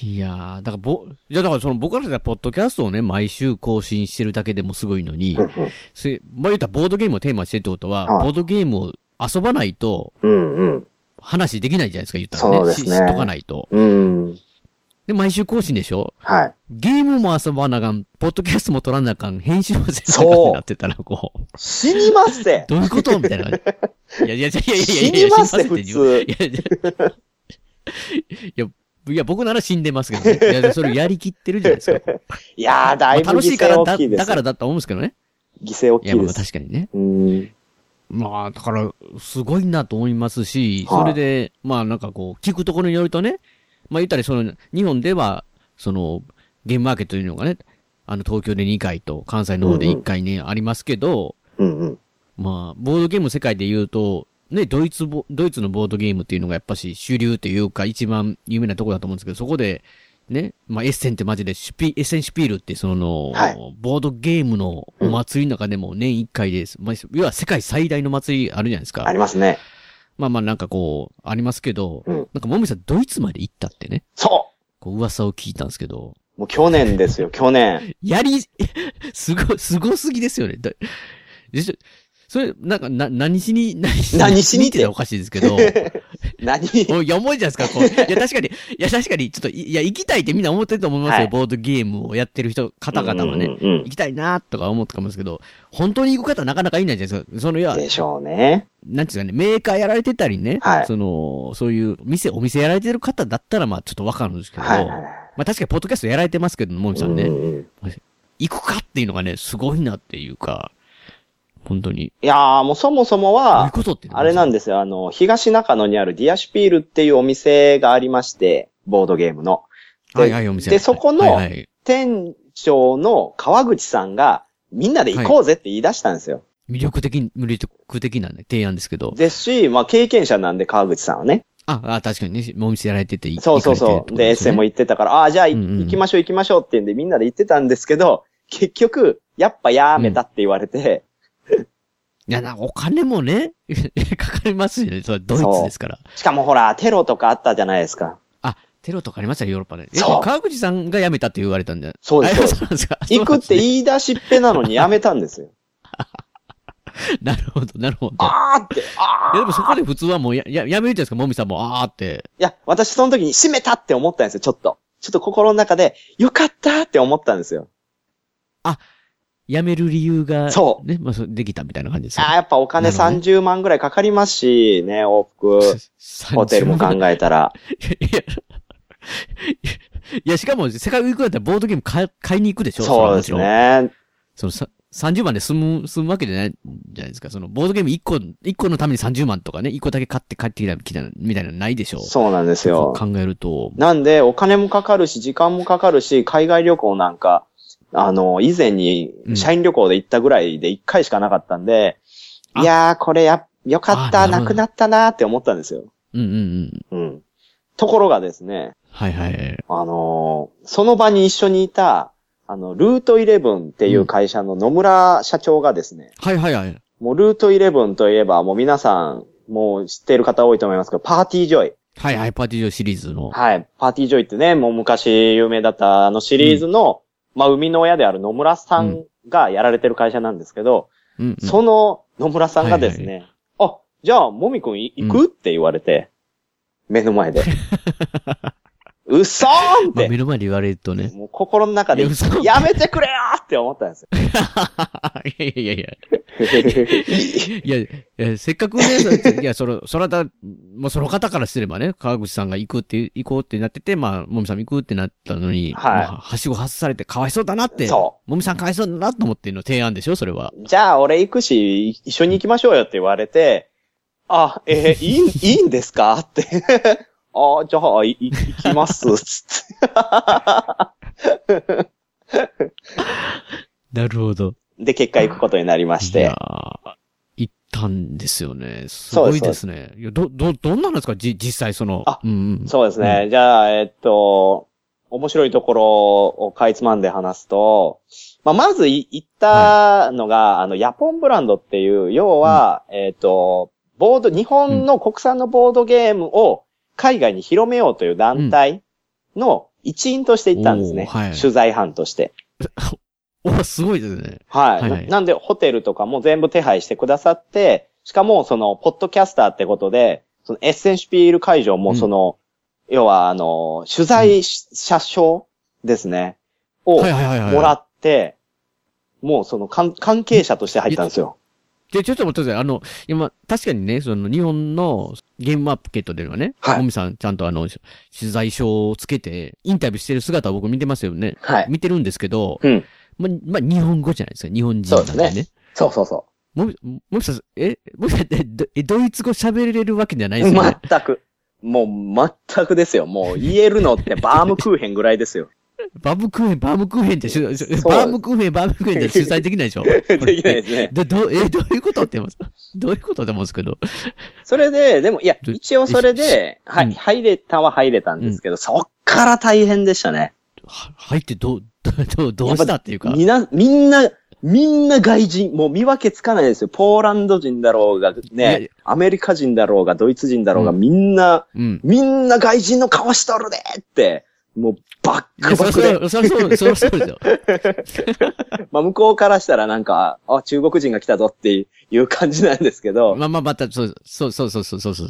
いやー、だからぼ、いやだからその僕らでポッドキャストをね、毎週更新してるだけでもすごいのにう、んそれ、まあ言ったらボードゲームをテーマにしてるってことは、はいボードゲームを遊ばないとうんうん。話できないじゃないですか、言ったらね。そうですねし知っとかないと。うん。で、毎週更新でしょ？はい。ゲームも遊ばなあかん、ポッドキャストも撮らなあかん、編集もせなあかんそうってなってたら、こう、死にますって。どういうこと？みたいな。いやいやいやいやいやいや死にますって普通いやいやいや、いや、僕なら死んでますけどね。いや、それやりきってるじゃないですか。いやー、だいぶまあ楽しいからだ、大きいです。だからだと思うんですけどね。犠牲大いや、まあきいです。確かにね。うん。まあ、だから、すごいなと思いますし、はいそれで、まあなんかこう、聞くところによるとね、まあ言ったらその、日本では、その、ゲームマーケットというのがね、あの、東京で2回と、関西の方で1回ね、ありますけど、うんうん。まあ、ボードゲーム世界で言うと、ね、ドイツボ、ドイツのボードゲームっていうのがやっぱし主流というか一番有名なところだと思うんですけど、そこで、ね、まあエッセンってマジでシュピ、エッセンシュピールってその、はいボードゲームのお祭りの中でも年1回です。まあ、要は世界最大の祭りあるじゃないですか。ありますね。まあまあなんかこう、ありますけど、うんなんかもみさんドイツまで行ったってね、そこう噂を聞いたんですけど、うもう去年ですよ、去年。やり、すご、すごすぎですよね。それ、なんか、な、何しに、何しにっておかしいですけど、何？おいや、重いじゃないですか、こう。いや、確かに、いや、確かに、ちょっと、いいや、行きたいってみんな思ってると思いますよ。はいボードゲームをやってる人、方々はね。うんうん行きたいなとか思ってかもですけど、本当に行く方なかなかいないじゃないですか。その、いやうん。、でしょうね。なんていうかね、メーカーやられてたりね、はいその、そういう、店、お店やられてる方だったら、まあ、ちょっとわかるんですけど、はいはいはい。まあ、確かに、ポッドキャストやられてますけど、もみさんね、うんうん行くかっていうのがね、すごいなっていうか、本当に。いやーもうそもそもは、あれなんですよ、あの、東中野にあるディアシュピールっていうお店がありまして、ボードゲームの。ではいはい、お店。でそこの店長の川口さんが、みんなで行こうぜって言い出したんですよ。魅力的、魅力的なね、提案ですけど。ですし、まあ経験者なんで川口さんはね。あ、あ、確かにね、お店やられてていい。そうそうそう。で、エッセンもい行ってたから、ああ、じゃあ、いうんうん行きましょう行きましょうって言うんでみんなで行ってたんですけど、結局、やっぱやめたって言われて、や、な、お金もね、かかりますよね。それドイツですから。しかもほら、テロとかあったじゃないですか。あ、テロとかありましたね、ヨーロッパで。え、そう川口さんが辞めたって言われたんだよ。そうですあそうですか。行くって言い出しっぺなのにやめたんですよ。なるほど、なるほど。あーって、あいや、ーでもそこで普通はもうや、や、やめるじゃないですか、もみさんも、あーって。いや、私その時に閉めたって思ったんですよ、ちょっと。ちょっと心の中で、よかったって思ったんですよ。やめる理由が、そうね、まあ、そうできたみたいな感じですよああ、やっぱお金なるほどね30万ぐらいかかりますし、ね、往復、ホテルも考えたら。いや、いや、しかも、世界ウィークだったらボードゲーム買い買いに行くでしょ？そうです。ね。そのさ、30万で済む、済むわけじゃないじゃないですか。その、ボードゲーム1個、1個のために30万とかね、1個だけ買って帰ってきたみたいな、みたいなのないでしょ？そうなんですよ。考えると。なんで、お金もかかるし、時間もかかるし、海外旅行なんか、あの、以前に社員旅行で行ったぐらいで1回しかなかったんで、うんいやー、これや、よかった、あなくなったなーって思ったんですよ。うんうんうん。うん。ところがですね、はいはい。あのーその場に一緒にいた、あの、ルートイレブンっていう会社の野村社長がですね、はいはいはい。もうルートイレブンといえばもう皆さん、もう知ってる方多いと思いますけど、パーティージョイ。はいはい、パーティー上シリーズの。はい。パーティージョイってね、もう昔有名だったあのシリーズの、まあ、生みの親である野村さんがやられてる会社なんですけど、うん、うん。その野村さんがですね、あ、じゃあ、もみくんい行く、って言われて、目の前で。うっそーんっまあ、て、目の前で言われるとね。もう心の中でいや嘘、やめてくれよーって思ったんですよ。い やいやいやいや。いや、いやせっかくね、いや、その、そらだ、もうその方からすればね、川口さんが行くって、行こうってなってて、まあ、もみさんも行くってなったのに、はいはしご外されてかわいそうだなって、そもみさんかわいそうだなと思っての提案でしょ、それは。じゃあ、俺行くし、一緒に行きましょうよって言われて、あ、えーいい、いいんですかって。あ、じゃあ、い、い行きます、つって。なるほど。で、結果行くことになりましいや行ったんですよね。すごいですね。いや、ど、ど、どんなんですか？じ、実際その。あうんうん。そうですね。じゃあ、えっと、面白いところをかいつまんで話すと、まあ、まずい行ったのが、あの、ヤポンブランドっていう、要は、えっと、ボード、日本の国産のボードゲームを海外に広めようという団体の一員として行ったんですね。はい取材班として。お、すごいですね。はい。はいはいななんで、ホテルとかも全部手配してくださって、しかも、その、ポッドキャスターってことで、その、エッセンシュピール会場も、その、要は、あの、取材者証ですね。を。もらって、もう、その、関関係者として入ったんですよ。で、ちょっと待ってください。あの、今、確かにね、その、日本のゲームマーケットではね、はいもみさん、ちゃんとあの、取材証をつけて、インタビューしてる姿を僕見てますよね。はい。見てるんですけど、うん。ま、ま日本語じゃないですか。日本人なんでね。そうですそうそうそもみ、もみさん、え、もみさんって、どえ、ドイツ語喋れるわけじゃないでう。すよね。全く。もう、全くですよ。もう、言えるのってバームクーヘンぐらいですよ。バームクーヘン、バームクーヘンってバームクーヘン、バームクーヘンって 取材できないでしょ？できないですね。ど、ど、え、どういうことって言いますどういうことって思うんですけど？それで、でも、いや、ど一応それで、はうんい、入れたは入れたんですけど、そっから大変でしたね。は入ってどう、どう、どう、したっていうか？みんな、みんな、みんな外人、もう見分けつかないですよ。ポーランド人だろうが、ねや、アメリカ人だろうが、ドイツ人だろうが、うんみんな、うん。みんな外人の顔しとるでって、もうバックバックで。ゃそりゃそう、そりゃそうですよ。まあ向こうからしたらなんか、あ、中国人が来たぞっていう感じなんですけど、まあまあ、また、そう、そう、そう、そう、そう、そう、そう。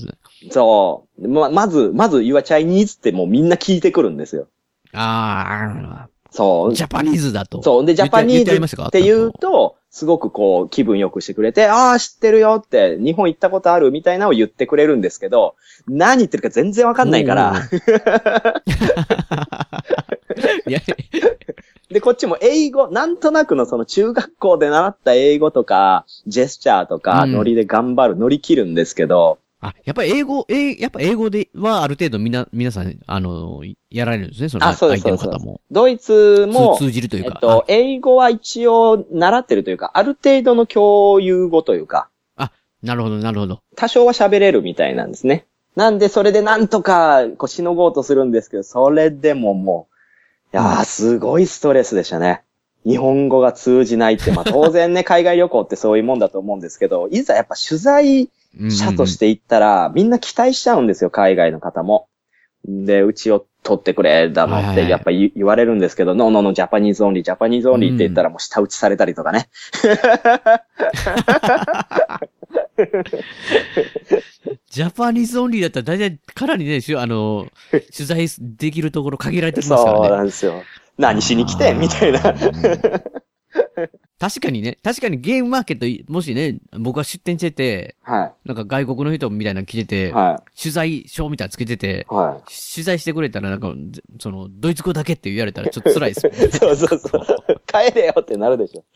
そう。ま、まず、まず、You are Chinese ってもうみんな聞いてくるんですよ。ああ、そう。ジャパニーズだと。そう。で、ジャパニーズって言うと、すごくこう、気分良くしてくれて、ああ、知ってるよって、日本行ったことあるみたいなのを言ってくれるんですけど、何言ってるか全然わかんないから、で、こっちも英語、なんとなくのその中学校で習った英語とか、ジェスチャーとか、うん。ノリで頑張る、乗り切るんですけど、あ、やっぱり英語、え、やっぱ英語ではある程度みな、皆さん、あの、やられるんですね、そのあそうです相手の方も。ドイツも通、通じるというか。えっと、英語は一応習ってるというか、ある程度の共有語というか、あ、なるほど、なるほど。多少は喋れるみたいなんですね。なんで、それでなんとか、こう、しのごうとするんですけど、それでももう、いやー、すごいストレスでしたね。日本語が通じないって、まあ当然ね、海外旅行ってそういうもんだと思うんですけど、いざやっぱ取材者として行ったら、みんな期待しちゃうんですよ、海外の方も。で、うちを取ってくれ、だのって、やっぱ言言われるんですけど、 no no no Japanese only、Japa nese only って言ったらもう舌打ちされたりとかね。 Japanese only だったら大体かなりね、あの、取材できるところ限られてきますからそうね。なんですよ。何しに来て？みたいな。確かにね、確かにゲームマーケットい、もしね、僕が出店してて、はなんか外国の人みたいなの来てい。て、は取材証みたいなのつけてて、い。は取材してくれたらなんか、ぜその、ドイツ語だけって言われたら ちょっと辛いですよね。い。そうそうそう。帰れよってなるでしょ。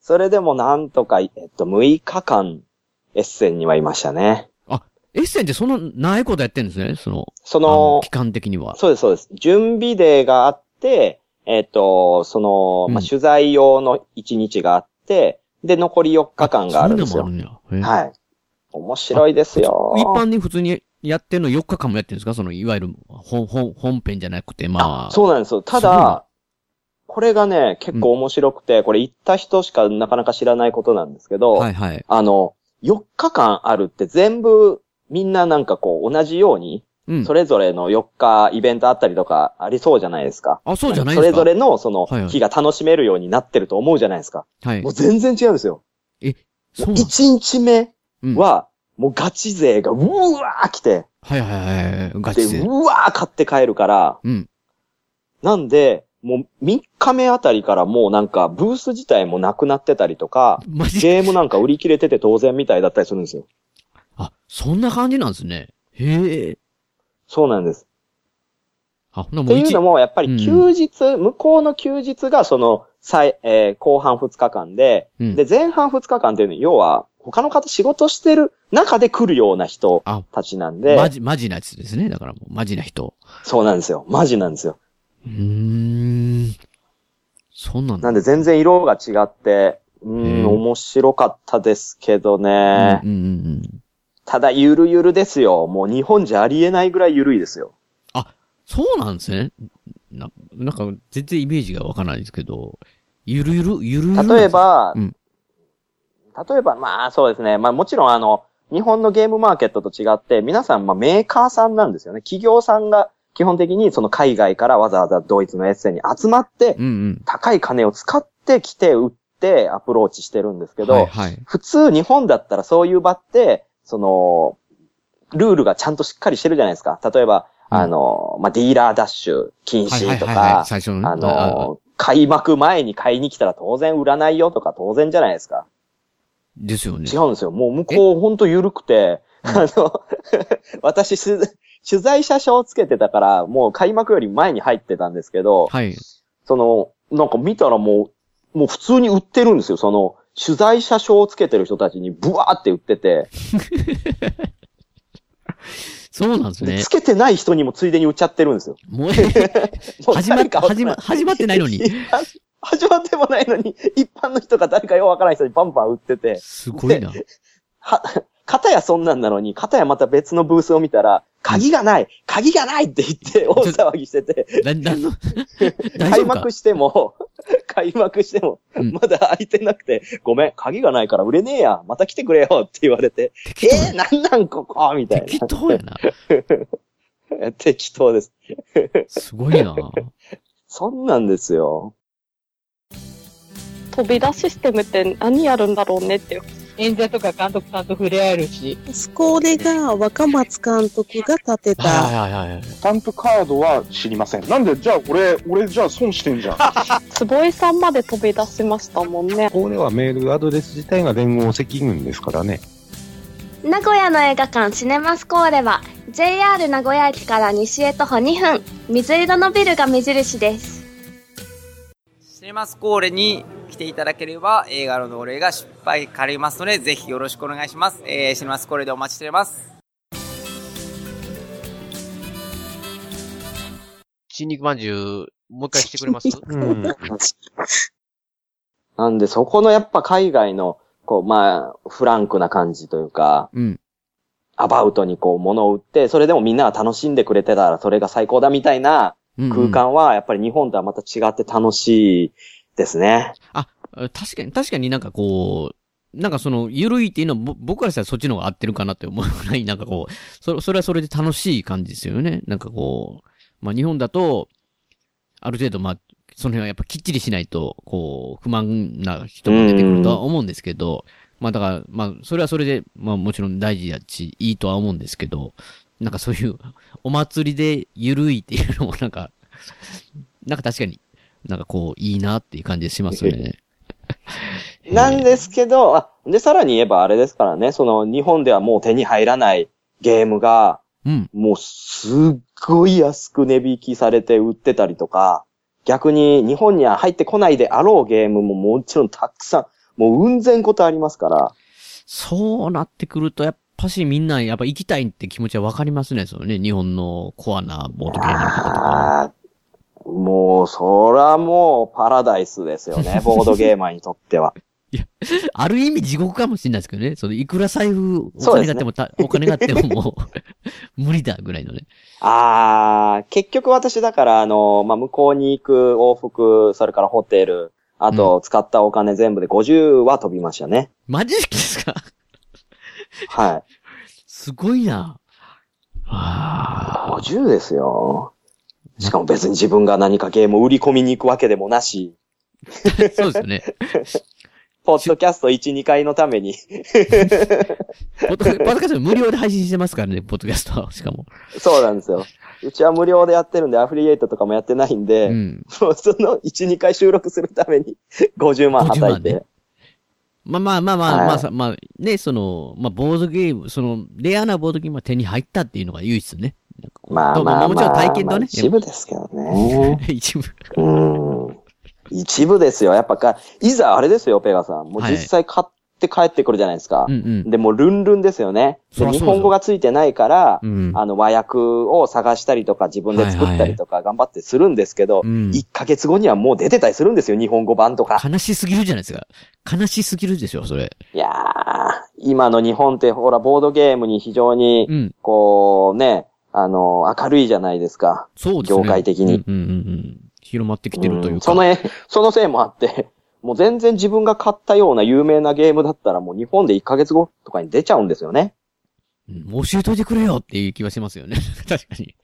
それでもなんとか、えっと、6日間、エッセンにはいましたね。エッセンってそんなないことやってるんですね？その、その期、間的には。そうです、そうです。準備デーがあって、えっと、その、まあ、うん取材用の1日があって、で、残り4日間があるんですよ。そういうのもあるんや。はい。面白いですよ。一般に普通にやってんの4日間もやってるんですか？その、いわゆる本、本、本編じゃなくて、まあ。そうなんですよ。ただ、これがね、結構面白くて、これ行った人しかなかなか知らないことなんですけど、はいはい。あの、4日間あるって全部、みんななんかこう、同じように、うんそ。れぞれの4日イベントあったりとかありそうじゃないですか。あ、そうじゃないですか？それぞれのその日が楽しめるようになってると思うじゃないですか。はいもう。全然違うんですよ。そうなん？1日目うんは、もうガチ勢がうわー来て、はいはいはい。ガで、チ勢。うわー買って帰るから、うん。なんで、もう3日目あたりからもうなんかブース自体もなくなってたりとか、ゲームなんか売り切れてて当然みたいだったりするんですよ。あ、そんな感じなんですね。へえ。そうなんです。あ、っていうのも、やっぱり休日、向こうの休日がその、最、えー後半2日間で、うんで、前半2日間っていうのは、要は、他の方仕事してる中で来るような人あ、たちなんで、マジ、マジなやつですね。だからもう、マジな人。そうなんですよ。マジなんですよ。うーん。そんなんだ。なんで全然色が違って、うん、面白かったですけどね。うんうんうん。ただ、ゆるゆるですよ。もう日本じゃありえないぐらいゆるいですよ。そうなんですね。な、なんか、全然イメージがわからないんですけど、ゆるゆる、ゆるゆる。例え、ば、うん例えば、まあそうですね。まあもちろんあの、日本のゲームマーケットと違って、皆さんまあメーカーさんなんですよね。企業さんが基本的にその海外からわざわざドイツのエッセンに集まって、うんうん。高い金を使って来て売ってアプローチしてるんですけど、はいはい。普通日本だったらそういう場って、その、ルールがちゃんとしっかりしてるじゃないですか。例えば、うんあの、まあ、ディーラーダッシュ禁止と。か、最初のね。あの、開幕前に買いに来たら当然売らないよとか当然じゃないですか。ですよね。違うんですよ。もう向こうほんと緩くて、あの、私す、取材者証をつけてたから、もう開幕より前に入ってたんですけど、はい。その、なんか見たらもう、もう普通に売ってるんですよ。その、取材者証をつけてる人たちにブワーって売ってて、そうなんですねでつ。けてない人にもついでに売っちゃってるんですよ。もう、始まっ、始ま、始まってないのに。始まってもないのに、一般の人が誰かようわからない人にバンバン売ってて、すごいな。は、片やそんなんなのに、片やまた別のブースを見たら、鍵がない鍵がないって言って大騒ぎしてて、な、な んの、開幕しても、開幕しても、うんまだ開いてなくて、ごめん、鍵がないから売れねえや、また来てくれよって言われて、えー、なんなんここ？みたい適当やな。な。適当です。すごいな。そんなんですよ。飛び出システムって何やるんだろうねって。演者とか監督さんと触れ合えるし。スコーレが若松監督が立てた、はいはいはい。スタンプカードは知りません。なんで、じゃあ俺、俺じゃあ損してんじゃん。坪井さんまで飛び出しましたもんね。これはメールアドレス自体が連合赤軍ですからね。名古屋の映画館シネマスコーレは JR 名古屋駅から西へ徒歩2分水色のビルが目印ですシネマスコーレに来ていただければ映画の同例が失敗借りますのでぜひよろしくお願いします。えー、シネマスコーレでお待ちしております。新肉まんじゅう、もう一回してくれます？うん。なんで、そこのやっぱ海外の、こう、まあ、フランクな感じというか、うん。アバウトにこう物を売って、それでもみんなが楽しんでくれてたらそれが最高だみたいなうん空間は、やっぱり日本とはまた違って楽しいですね。あ、確かに、確かになんかこう、なんかその、ゆるいっていうのは、ぼ僕からしたらそっちの方が合ってるかなって思うぐらい、なんかこう、そそれはそれで楽しい感じですよね。なんかこう、まあ日本だと、ある程度まあ、その辺はやっぱきっちりしないと、こう、不満な人も出てくるとは思うんですけど、まあだから、まあ、それはそれで、まあもちろん大事だし、いいとは思うんですけど、なんかそういう、お祭りでゆるいっていうのもなんか、なんか確かに、なんかこう、いいなっていう感じしますよね。なんですけど、あ、で、さらに言えばあれですからね、その日本ではもう手に入らないゲームが、うん。もうすっごい安く値引きされて売ってたりとか、逆に日本には入ってこないであろうゲームももちろんたくさん、もううん千ことありますから。そうなってくると、やっぱしみんなやっぱ行きたいって気持ちはわかりますね、そのね、日本のコアなボードゲームとかあーもう、そらもうパラダイスですよね、ボードゲーマーにとっては。ある意味地獄かもしれないですけどね。そのいくら財布、お金があってもた、お金があってももう、無理だぐらいのね。あー、結局私だから、あの、まあ、向こうに行く往復、それからホテル、あと、使ったお金全部で50は飛びましたね。マジですか？はい。すごいな。あ50ですよ。しかも別に自分が何かゲームを売り込みに行くわけでもなし、ー そうですよね。ポッドキャスト1、2回のために。ポッドキャスト無料で配信してますからね、ポッドキャストは。しかも。そうなんですよ。うちは無料でやってるんで、アフリエイトとかもやってないんで、うん。もうその1、2回収録するために50万はたいて。50まあまあまあまあ、はいまあさ、まあ、ね、その、まあ、ボードゲーム、その、レアなボードゲームは手に入ったっていうのが唯一ね。まあまあもちろんまあ、体験とね。まあ一部ですけどね。一部。うん。一部ですよ。やっぱか、いざあれですよ、ペガさん。もうはい実際買って帰ってくるじゃないですか。うんうん。で、もうルンルンですよね。で日本語がついてないから、うん。あの、和訳を探したりとか自分で作ったりとか頑張ってするんですけど、うん1ヶ月後にはもう出てたりするんですよ、日本語版とか。悲しすぎるじゃないですか。悲しすぎるでしょ、それ。いやー、今の日本ってほら、ボードゲームに非常に、うん。こうね、あの、明るいじゃないですか。そうですね。業界的にうんうんうんうん。広まってきてるというか。うんそのえ、そのせいもあって、もう全然自分が買ったような有名なゲームだったらもう日本で1ヶ月後とかに出ちゃうんですよね。うん教えといてくれよっていう気はしますよね。確かに。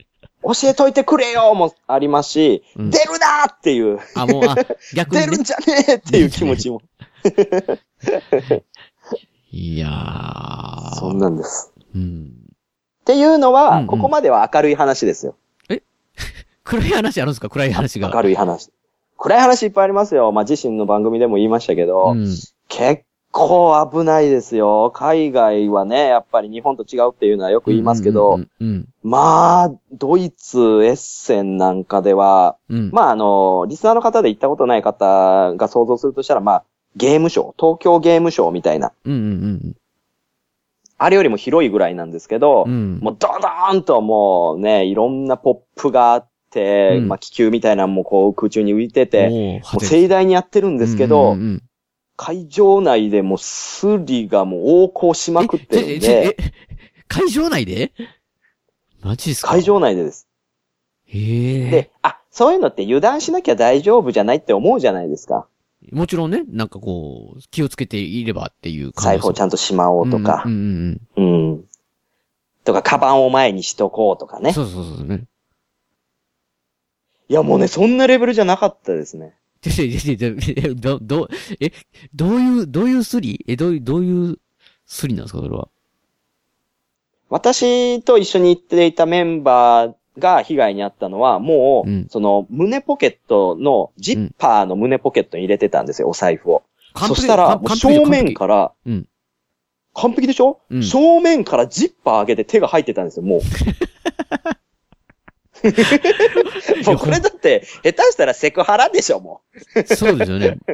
教えといてくれよもありますし、うん出るなーっていう、あ、もう、あ、逆にね出るん。じゃねえっていう気持ちも。いやー。そんなんです。うん。っていうのうんは、うんここまでは明るい話ですよ。暗い話あるんですか？暗い話が。明るい話。暗い話いっぱいありますよ。まあ、自身の番組でも言いましたけど、うん。結構危ないですよ。海外はね、やっぱり日本と違うっていうのはよく言いますけど、まあ、ドイツ、エッセンなんかでは、うん。うん。まあ、あの、リスナーの方で行ったことない方が想像するとしたら、まあ、ゲームショー、東京ゲームショーみたいな、あれよりも広いぐらいなんですけど、うん。うん。もうドドーンともうね、いろんなポップがあって、うんまあ気球みたいなのもこう空中に浮いてて、もう盛大にやってるんですけど、うんうんうん会場内でもうスリがもう横行しまくってるんええで、ええ会場内で？マジですか？会場内でです。へえ。で、あ、そういうのって油断しなきゃ大丈夫じゃないって思うじゃないですか。もちろんね、なんかこう、気をつけていればっていう感財布をちゃんとしまおうとかう、んうんうん。とか、カバンを前にしとこうとかうん。ね。そうそうそうね。いや、もうね、そんなレベルじゃなかったですね。で、で、で、で、えど、ど、え、どういう、どういうスリえ、どういう、どういうスリなんですか、それは？私と一緒に行っていたメンバーが被害に遭ったのは、もう、うんその、胸ポケットの、ジッパーの胸ポケットに入れてたんですよ、お財布を。そしたら、正面から、うん完璧でしょ、うん正面からジッパー上げて手が入ってたんですよ、もう。もうこれだって、下手したらセクハラでしょ、もそうですよね。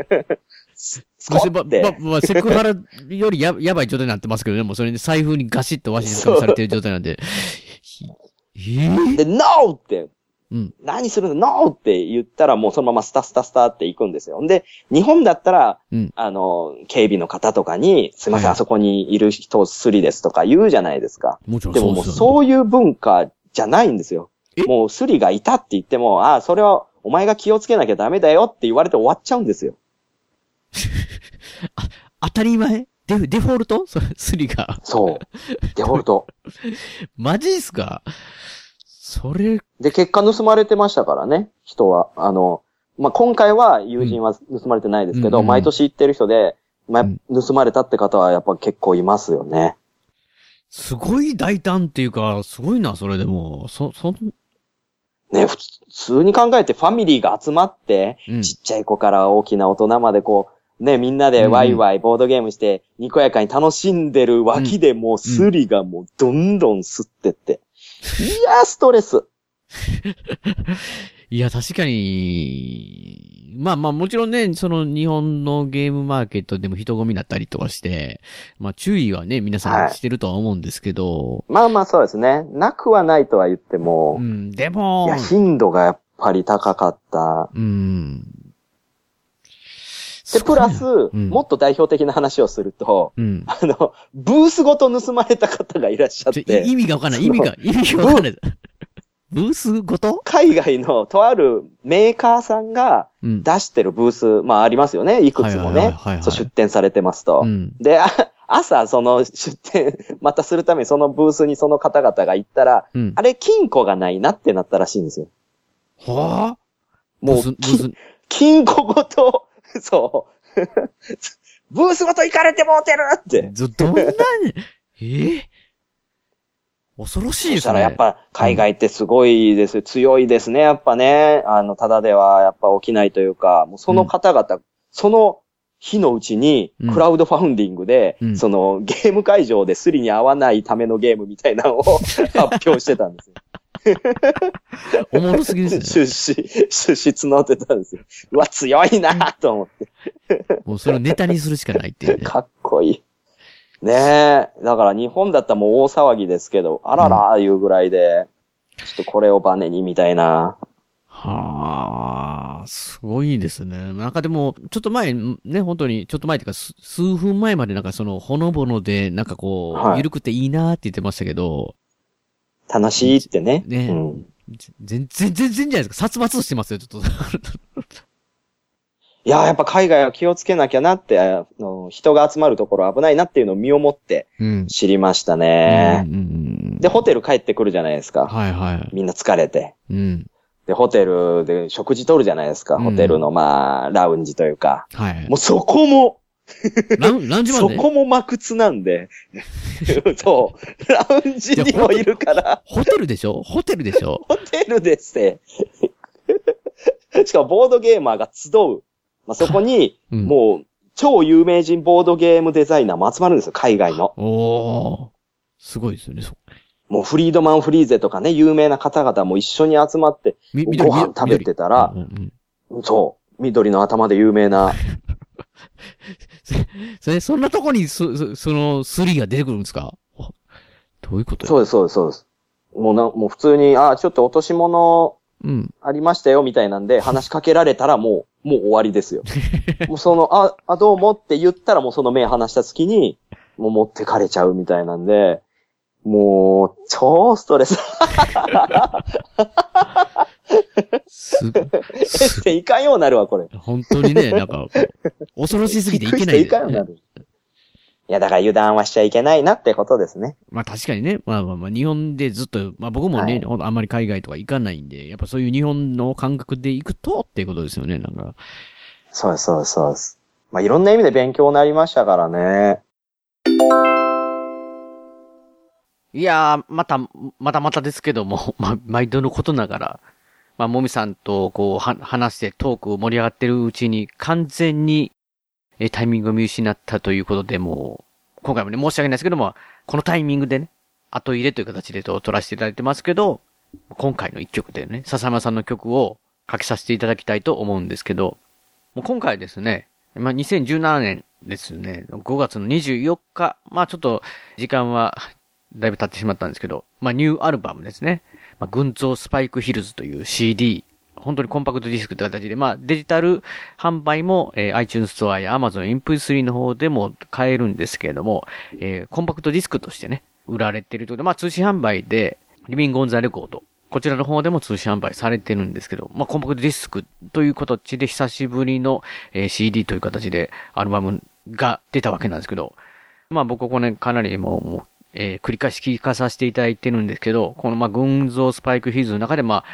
まあ。まあ、まあ、セクハラよりややばい状態になってますけどね、もうそれで財布にガシッとわしづかみされてる状態なんで。ええで、NO! って、うん。何するの ?NO! って言ったらもうそのままスタスタスタって行くんですよ。で、日本だったら、うんあの、警備の方とかに、すいません、はいあそこにいる人スリですとか言うじゃないですか。もちろんでももうそういう文化じゃないんですよえ。もうスリがいたって言っても、ああ、それはお前が気をつけなきゃダメだよって言われて終わっちゃうんですよ。当たり前？デフ、デフォルト？スリが。そう。デフォルト。マジっすか？それ、で、結果盗まれてましたからね、人は。あの、まあ、今回は友人は盗まれてないですけど、うんうん毎年行ってる人で、まあうん盗まれたって方はやっぱ結構いますよね。すごい大胆っていうか、すごいな、それでも。そ、そん、ね、普通に考えてファミリーが集まって、うんちっちゃい子から大きな大人までこう、ね、みんなでワイワイボードゲームして、にこやかに楽しんでる脇でもうスリがもうどんどん吸ってって。いやー、ストレス。いや、確かに、まあまあもちろんね、その日本のゲームマーケットでも人混みだったりとかして、まあ注意はね、皆さんしてるとは思うんですけど、まあまあそうですね。なくはないとは言っても、うん、でも、いや、頻度がやっぱり高かった。うん。で、プラス、もっと代表的な話をすると、うん。あの、ブースごと盗まれた方がいらっしゃって。意味がわかんない。意味が、意味がわかんない。ブースごと？海外のとあるメーカーさんが出してるブース、まあありますよね。いくつもね出展されてますと。うんで、あ朝その出展、またするためにそのブースにその方々が行ったら、うんあれ金庫がないなってなったらしいんですよ。はぁもう、き金庫ごと、そう。ブースごと行かれてもうてるって。ず、どんなに、え？ー恐ろしいですね。そしたらやっぱ海外ってすごいですよ。強いですね。やっぱね。あの、ただではやっぱ起きないというか、もうその方々、その日のうちにうんクラウドファウンディングで、うんそのゲーム会場でスリに合わないためのゲームみたいなのを 発表してたんですよ。おもろすぎですね。出資、出資募ってたんですよ。うわ、強いなと思って。もうそれをネタにするしかないっていうね。かっこいい。ねえ。だから日本だったらもう大騒ぎですけど、あららいうぐらいで、ちょっとこれをバネにみたいな。はあ、すごいですね。なんかでも、ちょっと前、ね、本当に、ちょっと前っていうか、す数分前までなんかその、ほのぼので、なんかこう、はい緩くていいなって言ってましたけど、楽しいってね。ね、うん全然、全然じゃないですか。殺伐してますよ、ちょっと。いや、やっぱ海外は気をつけなきゃなって、あの人が集まるところ危ないなっていうのを身をもってうん。知りましたね。うんうんで、ホテル帰ってくるじゃないですか。はいはい。みんな疲れて。うん。で、ホテルで食事取るじゃないですか。うんホテルの、まあ、ラウンジというか。はい。もうそこも、ラウン、ンジまそでこも真靴なんで。そう。ラウンジにもいるから。ホテルでしょ？ホテルでしょ？ホテルですって。しかもボードゲーマーが集う。まあ、そこに、うん。もう、超有名人ボードゲームデザイナーも集まるんですよ、海外の。おー。すごいですよね、そもうフリードマン・フリーゼとかね、有名な方々も一緒に集まって、みご飯食べてたら、そう、緑の頭で有名な、それ、そんなとこに、そ、そその、スリが出てくるんですか？どういうことそうです、そうです、そうです。もうな、もう普通に、あ、ちょっと落とし物うん。ありましたよ、みたいなんで、話しかけられたらもう、もう終わりですよ。もうその、あ、あ、どうもって言ったらもうその目離した隙に、もう持ってかれちゃうみたいなんで、もう、超ストレス。す、って いかんようになるわ、これ。本当にね、なんか、恐ろしすぎていけないいかんようになる。いや、だから油断はしちゃいけないなってことですね。まあ確かにね、まあまあまあ、日本でずっと、まあ僕もね、はいほんとあんまり海外とか行かないんで、やっぱそういう日本の感覚で行くとっていうことですよね、なんか。そうそうそう。まあ、いろんな意味で勉強になりましたからね。いやー、また、またまたですけども、まあ、毎度のことながら、まあ、もみさんとこう、は、話してトーク盛り上がってるうちに、完全に、え、タイミングを見失ったということで、もう、今回もね、申し訳ないですけども、このタイミングでね、後入れという形でと撮らせていただいてますけど、今回の一曲でね、笹山さんの曲をかけさせていただきたいと思うんですけど、もう今回ですね、まあ、2017年ですね、5月の24日、まあちょっと時間はだいぶ経ってしまったんですけど、まあニューアルバムですね。まあ、群像スパイクヒルズという CD、本当にコンパクトディスクという形で、まあデジタル販売も、えー iTunes ストアや Amazon MP3 の方でも買えるんですけれども、えーコンパクトディスクとしてね、売られているということで、まあ通信販売で、リビングオンザレコード、こちらの方でも通信販売されてるんですけど、まあ、コンパクトディスクという形で久しぶりの、えー CD という形でアルバムが出たわけなんですけど、まあ僕はこれかなりもう、もうえー繰り返し聞かさせていただいてるんですけど、このまあ、群像スパイクヒルズの中でまあ、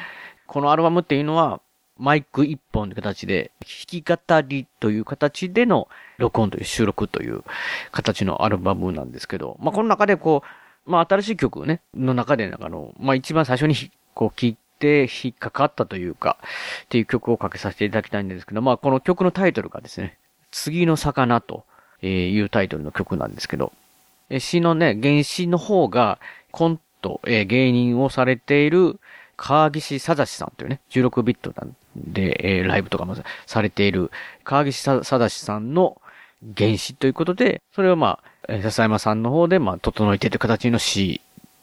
このアルバムっていうのは、マイク一本の形で、弾き語りという形での録音という収録という形のアルバムなんですけど、まあこの中でこう、まあ新しい曲ね、の中でなんかあの、まあ一番最初にこう聞いて引っかかったというか、っていう曲をかけさせていただきたいんですけど、まあこの曲のタイトルがですね、次の魚というタイトルの曲なんですけど、え詩のね、原詩の方がコント、え芸人をされている、川岸正史さんというね、16ビットなんで、えーライブとかもされている川岸さ正史さんの原詞ということで、それをまあ、笹山さんの方でまあ、整えている形の詩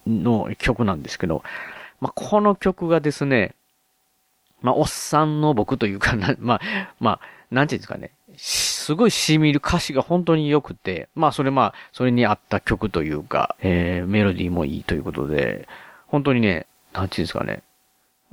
の曲なんですけど、まあ、この曲がですね、まあ、おっさんの僕というかな、まあ、まあ、なんていうんですかね、すごい染みる歌詞が本当に良くて、まあ、それまあ、それに合った曲というか、えー、メロディーもいいということで、本当にね、なんていうんですかね、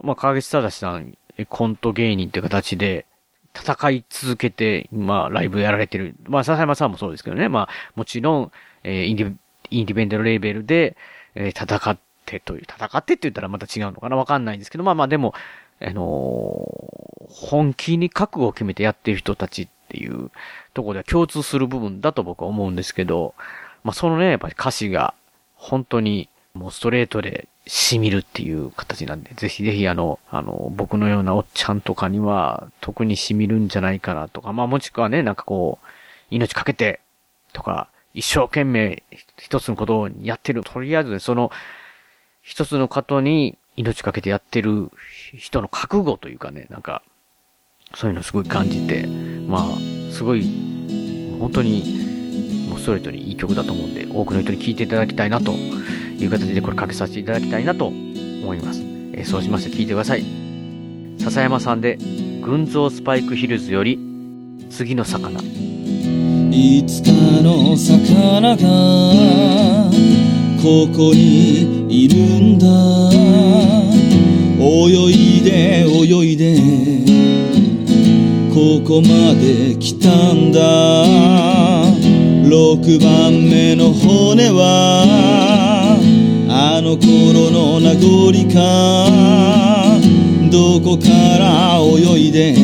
まあ、川口正さん、コント芸人という形で、戦い続けて、まあ、ライブやられてる。まあ、笹山さんもそうですけどね。まあ、もちろん、えーインディ、インディペンデントレーベルで、えー戦ってという、戦ってって言ったらまた違うのかなわかんないんですけど、まあまあでも、あのー本気に覚悟を決めてやってる人たちっていうところでは共通する部分だと僕は思うんですけど、まあそのね、やっぱり歌詞が本当にもうストレートで染みるっていう形なんで、ぜひぜひあの、あの、僕のようなおっちゃんとかには特に染みるんじゃないかなとか、まあもしくはね、なんかこう、命かけてとか、一生懸命一つのことをやってる。とりあえずねその一つのことに命かけてやってる人の覚悟というかね、なんか、そういうのすごい感じて、まあ、すごい、本当に、もうストレートにいい曲だと思うんで、多くの人に聴いていただきたいなという形でこれかけさせていただきたいなと思います。えーそうしまして聴いてください。笹山さんで、群像スパイクヒルズより、次の魚。いつかの魚がここにいるんだ泳いで泳いでここまで来たんだ6番目の骨はあの頃の名残か。どこから泳いで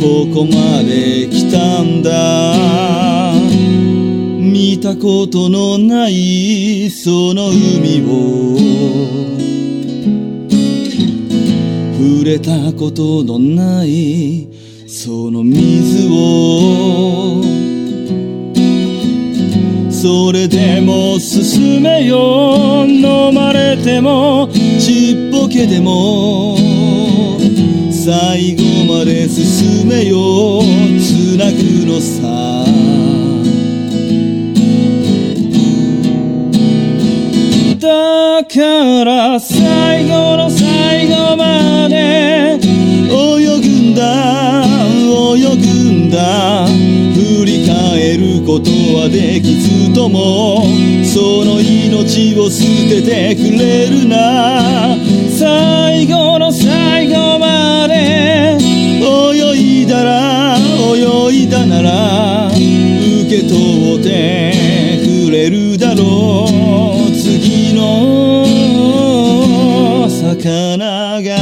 ここまで来たんだ。見たことのないその海を。触れたことのないその水を。それでも進めよ飲まれてもちっぽけでも最後まで進めよつなぐのさ。だから最後の最後まで泳ぐんだ泳ぐんだ。振り返ることはできずともその命を捨ててくれるな。最後の最後まで泳いだら泳いだなら受け取ってくれるだろう。次の魚が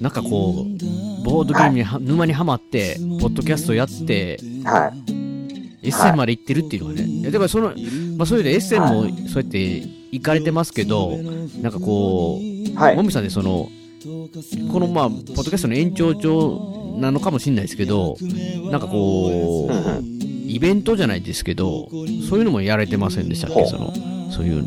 なんかこう、ボードゲームには、沼にはまって、ポッドキャストやって、はい。エッセンまで行ってるっていうのがね。いや、でもその、まあそういうでエッセンもそうやって行かれてますけど、なんかこう、はい。もみさんでその、このまあ、ポッドキャストの延長上なのかもしれないですけど、なんかこう、イベントじゃないですけど、そういうのもやられてませんでしたっけ？その、そういう、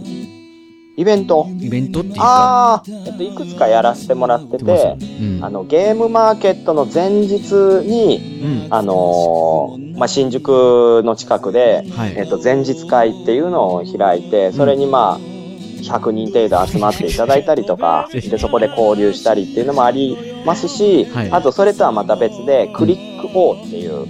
イベント。イベントっていうか、ああ、えっと、いくつかやらせてもらってて、あの、ゲームマーケットの前日に、あのーまあ、新宿の近くで、えっと、前日会っていうのを開いて、それにまあ、100人程度集まっていただいたりとか、で、そこで交流したりっていうのもありますし、あと、それとはまた別で、クリック O っていう、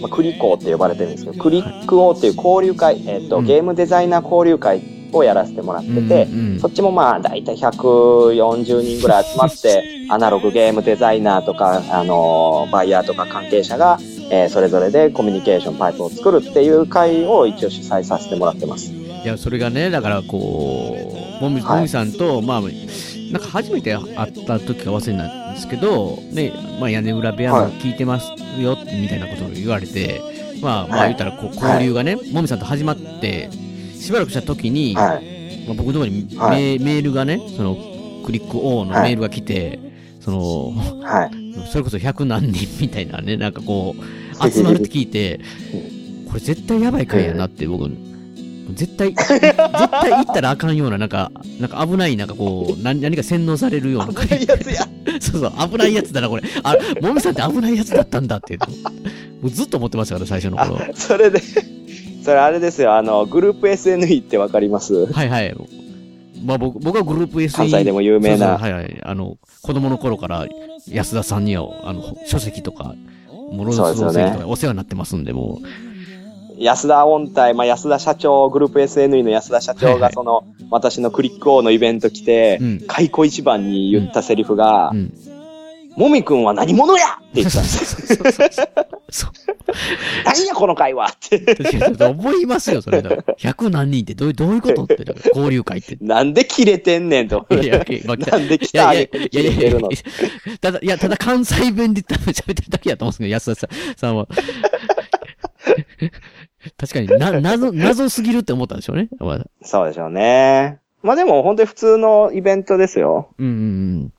まあ、クリコーって呼ばれてるんですけど、クリック O っていう交流会、えっと、ゲームデザイナー交流会をやらせてもらってて、そっちもまあ、だいたい140人ぐらい集まって、アナログゲームデザイナーとか、あのーバイヤーとか関係者が、えーそれぞれでコミュニケーションパイプを作るっていう会を一応主催させてもらってます。いや、それがね、だからこう、もみ、もみさんと、まあ、なんか初めて会った時か忘れないんですけど、ね、まあ屋根裏部屋も聞いてますよ、みたいなことを言われて、まあ、まあ言ったらこう交流がね、もみさんと始まって、しばらくした時に、まあ僕のところにメ,、はいメールがね、その、クリック O のメールが来て、その、はい。それこそ100何人みたいなね、なんかこう、集まるって聞いて、これ絶対やばい回やなって僕、絶対、絶対行ったらあかんような、なんか、なんか危ない、なんかこう、何何か洗脳されるような回。危ないやつや。そうそう、危ないやつだな、これ。あ、もみさんって危ないやつだったんだって。もうずっと思ってましたから、最初の頃。それで、それあれですよ、あの、グループ SNE ってわかります？はいはい。まあ僕、僕はグループ SE。関西でも有名なはいはい。あの、子供の頃から安田さんには、あの、書籍とか、ものそうですよねとかお世話になってますんで、もう。安田音体、まあ、安田社長、グループ SNE の安田社長が、その、私のクリックオーのイベント来て、開口一番に言ったセリフが、もみくんは何者や？って言ったんですよ。何やこの会話？って。思いますよ、それ。100何人ってどういうどういうことって、交流会って。なんで切れてんねんと。いやいやまあなんで来たいやいやいやいやいや切れてるのただ、いや、ただ関西弁で多分喋ってるだけやと思うんですけど、安田さんは。確かにな、謎、謎すぎるって思ったんでしょうね。まあそうでしょうね。まあでも本当に普通のイベントですよ。うんうんうん。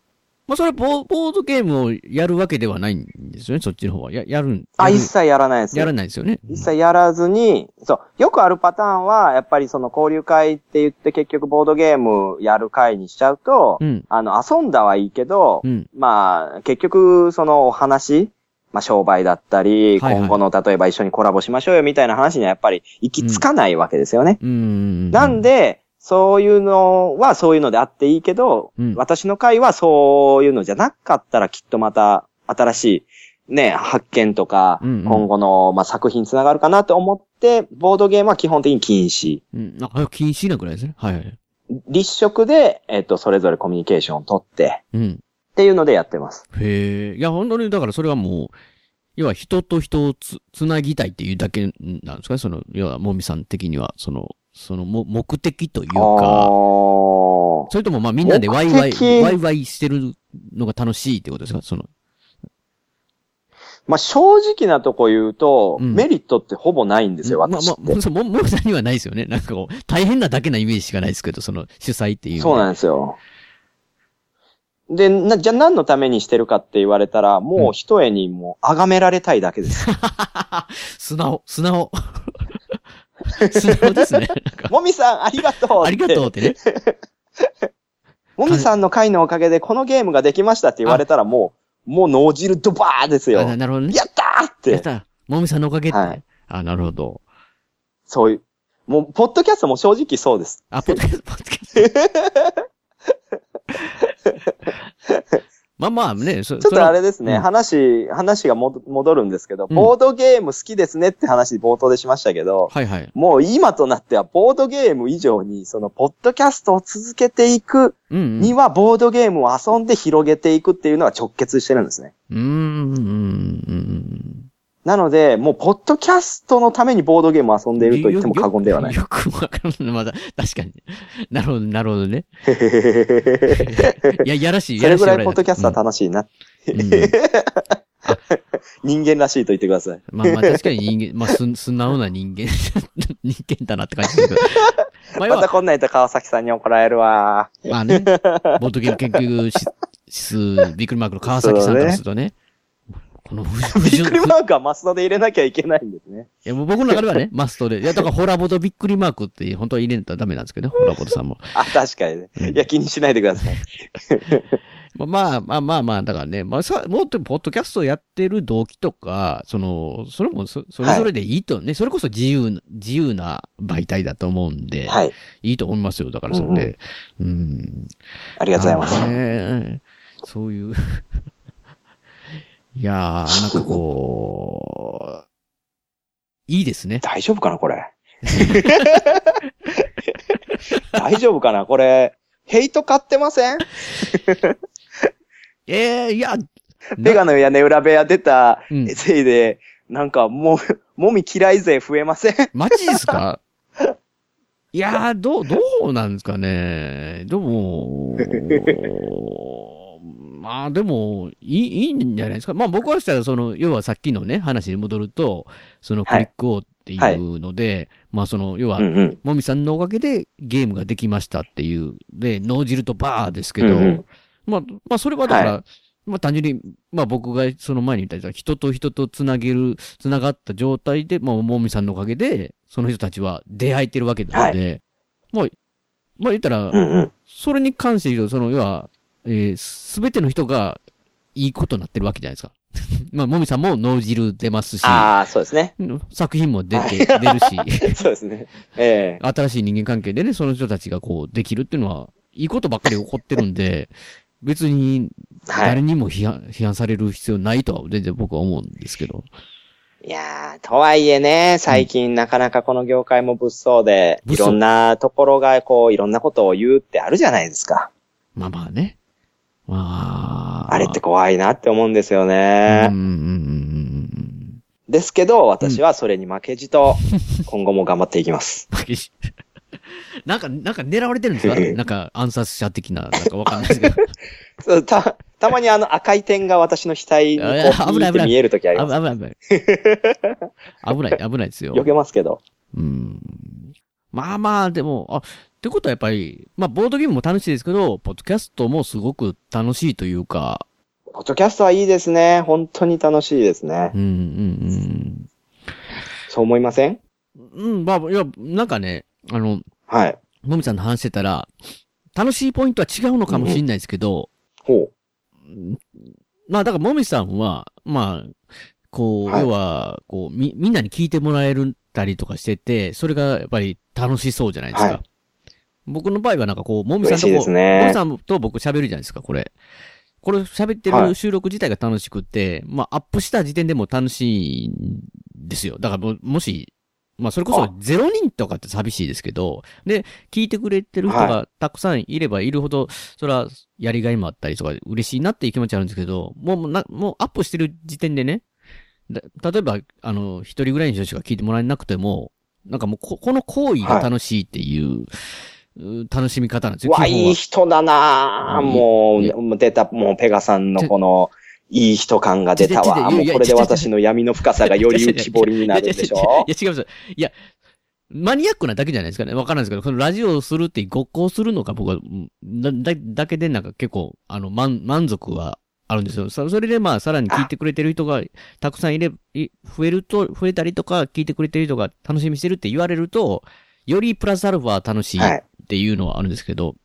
まあ、それボ、ボードゲームをやるわけではないんですよね、そっちの方は。や、やるん。あ、一切やらないですよ。やらないですよね。一切やらずに、そう、よくあるパターンは、やっぱりその交流会って言って結局ボードゲームやる会にしちゃうと、うんあの、遊んだはいいけど、うんまあ、結局そのお話、まあ商売だったり、はいはい今後の例えば一緒にコラボしましょうよみたいな話にはやっぱり行き着かないわけですよね。うん。なんで、そういうのはそういうのであっていいけど、うん私の会はそういうのじゃなかったらきっとまた新しいね、発見とか、うんうん今後の、まあ、作品につながるかなと思って、ボードゲームは基本的に禁止。うん。あ、禁止なくらいですね。はいはい。立食で、えっ、と、それぞれコミュニケーションを取って、うん。っていうのでやってます。へえ。いや、本当に、だからそれはもう、要は人と人をつ、つなぎたいっていうだけなんですか？ねその、要は、もみさん的には、その、その、も、目的というか、それともまあみんなでワイワイ、ワイワイしてるのが楽しいってことですか？その、まあ、正直なとこ言うと、メリットってほぼないんですよ、まあまあも、もみさんにはないですよね。なんかこう、大変なだけなイメージしかないですけど、その、主催っていう。そうなんですよ。で、な、じゃあ何のためにしてるかって言われたら、もう一重にもう崇められたいだけです。素直、素直。素直ですね。もみさん、ありがとうありがとうってね。もみさんの会のおかげでこのゲームができましたって言われたらもう、もう脳汁ドバーですよ。あなるほどね。やったーって。やったもみさんのおかげって。はいあ、なるほど。そういう。もう、ポッドキャストも正直そうです。あ、ポッドキャスト、ポッドキャスト。まあまあね、ちょちょっとあれですね、うん話、話がも戻るんですけど、うんボードゲーム好きですねって話冒頭でしましたけど、はいはい。もう今となってはボードゲーム以上に、その、ポッドキャストを続けていく。には、ボードゲームを遊んで広げていくっていうのが直結してるんですね。うーん、うん、うん。なので、もう、ポッドキャストのためにボードゲームを遊んでいると言っても過言ではない。よくわかんない。まだ、確かに。なるほど、なるほどね。いや、やらしい、それぐらいやしポッドキャストは楽しいな。うん 人間らしいと言ってください。まあまあ確かに人間、まあす、素直な人間、人間だなって感じですけど。まあまたこんなん言ったら川崎さんに怒られるわ。まあね、ボードゲーム研究指数、ビックリマークの川崎さんからするとね、この 不びっくりマークはマストで入れなきゃいけないんですね。いや、もう僕の中ではね、マストで。いや、だからホラボドびっくりマークって本当は入れんとダメなんですけどね、ホラボドさんも。あ、確かにね。いや、気にしないでください。まあまあまあまあまあ、だからね、まあさ、もっとポッドキャストをやってる動機とか、その、それもそそれぞれでいいとね、それこそ自由な、自由な媒体だと思うんで、はい。いいと思いますよ。だからそれで。うん。ありがとうございますねそういう。いやー、なんかこう、いいですね。大丈夫かな、これ？大丈夫かなこれ、ヘイト買ってません？ええいや、ペガの屋根裏部屋出たせいで、なんかもう、もみ嫌い勢増えません？マジですか？いやー、どう、どうなんですかね。でも、まあでも、いい、いいんじゃないですか？まあ僕はしたら、その、要はさっきのね、話に戻ると、そのクリックオーっていうので、まあその、要は、うんうん。もみさんのおかげでゲームができましたっていう、で、脳汁とバーですけど、うんうんまあ、まあそれはだから、はまあ単純に、まあ僕がその前に言った人と人とつなげる、つながった状態で、まあもみさんのおかげで、その人たちは出会えてるわけなので、まあ、まあ言ったら、うんうん。それに関して言うと、その、要は、えす、べての人がいいことになってるわけじゃないですか。まあ、もみさんも脳汁出ますし、ああ、そうですね。作品も出て、出るし、そうですね。ええ新しい人間関係でね、その人たちがこう、できるっていうのは、いいことばっかり起こってるんで、別に、誰にも批判、批判される必要ないとは全然僕は思うんですけど。いやー、とはいえね、最近なかなかこの業界も物騒で、いろんなところがこう、いろんなことを言うってあるじゃないですか。まあまあね。まあ。あれって怖いなって思うんですよね。ですけど、私はそれに負けじと、今後も頑張っていきます。負けじ。なんか、なんか狙われてるんですか？なんか暗殺者的な、なんかわかんないですけど。た、たまにあの赤い点が私の額にこう、あ危ない危ない見えるときあります。危ない危ない。危ない、危ないですよ。避けますけど。うん。まあまあ、でも、あ、ってことはやっぱり、まあ、ボードゲームも楽しいですけど、ポッドキャストもすごく楽しいというか、ポッドキャストはいいですね。本当に楽しいですね。うん、うん、うん。そう思いません？うん、まあ、いや、なんかね、あの、はい。もみさんと話してたら、楽しいポイントは違うのかもしれないですけど、ほう。まあ、だからもみさんは、まあ、こう、はい要は、こう、み、みんなに聞いてもらえるたりとかしてて、それがやっぱり楽しそうじゃないですか。はい僕の場合はなんかこう、もみさんとこもみさんと僕喋るじゃないですか、これ。これ喋ってはい。る収録自体が楽しくって、まあ、アップした時点でも楽しいんですよ。だからも、もし、まあ、それこそ0人とかって寂しいですけど、で、聞いてくれてる人はがたくさんいればいるほど、それはやりがいもあったりとか、嬉しいなっていう気持ちあるんですけど、もうな、もうアップしてる時点でね、だ例えば、あの、一人ぐらいの人しか聞いてもらえなくても、なんかもうこ、この行為が楽しいっていう、う楽しみ方なんですよ。わ、いい人だなぁ。もう、もう出た、もうペガさんのこの、いい人感が出たわ。もうこれで私の闇の深さがより浮き彫りになるんでしょいや、違うんですよ。いや、マニアックなだけじゃないですかね。わからないですけど、このラジオをするってごっこをするのが僕は、うんだ、だ、だけでなんか結構、あの、満、満足はあるんですよ。そそれでまあ、さらに聞いてくれてる人がたくさんいれ、い増えると、増えたりとか、聞いてくれてる人が楽しみにしてるって言われると、よりプラスアルファ楽しいっていうのはあるんですけど、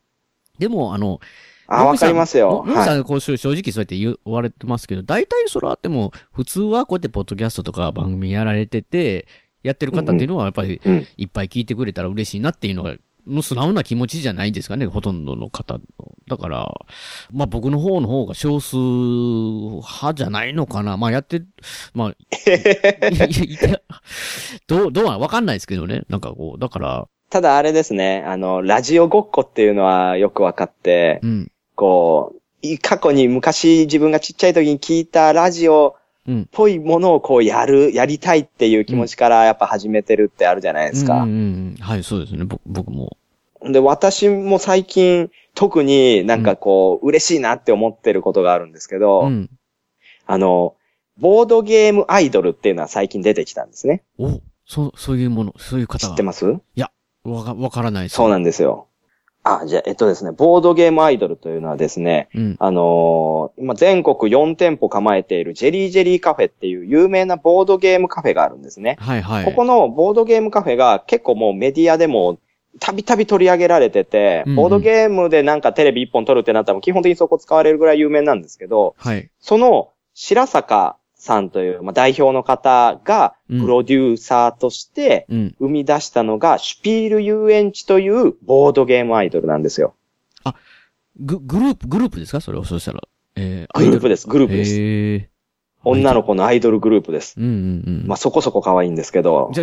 でも、あの、あわかりますよはいさんこう正直そうやって言われてますけど、大体それはあっても、普通はこうやってポッドキャストとか番組やられてて、やってる方っていうのはやっぱり、いっぱい聞いてくれたら嬉しいなっていうのが、の素直な気持ちじゃないんですかね、ほとんどの方の。だから、まあ僕の方の方が少数派じゃないのかな。まあやって、まあ、いやいやどう、どうはわかんないですけどね。なんかこう、だから、ただあれですね、あの、ラジオごっこっていうのはよくわかって、うん。こう、い過去に昔自分がちっちゃい時に聞いたラジオうんっぽいものをこうやる、やりたいっていう気持ちからやっぱ始めてるってあるじゃないですか。うんうんうん。はい、そうですね。僕僕も。で、私も最近特になんかこう、嬉しいなって思ってることがあるんですけど、うん。あの、ボードゲームアイドルっていうのは最近出てきたんですね。お、そう、そういうもの、そういう方が。知ってます？いや、わか、わからないです。そうなんですよ。あ、じゃあ、えっとですね、ボードゲームアイドルというのはですね、うん。あのー今全国4店舗構えているジェリージェリーカフェっていう有名なボードゲームカフェがあるんですね。はいはい。ここのボードゲームカフェが結構もうメディアでもたびたび取り上げられてて、うんうんボードゲームでなんかテレビ一本撮るってなったら基本的にそこ使われるぐらい有名なんですけど、はい。その白坂さんという、まあ、代表の方がうんプロデューサーとしてうん。生み出したのがシュピール遊園地というボードゲームアイドルなんですよ。グ、グループ、グループですか？それを、そうしたら。えー、グループです、グループです。へえ。女の子のアイドルグループです。うんうんうん。まあ、そこそこ可愛いんですけど、そ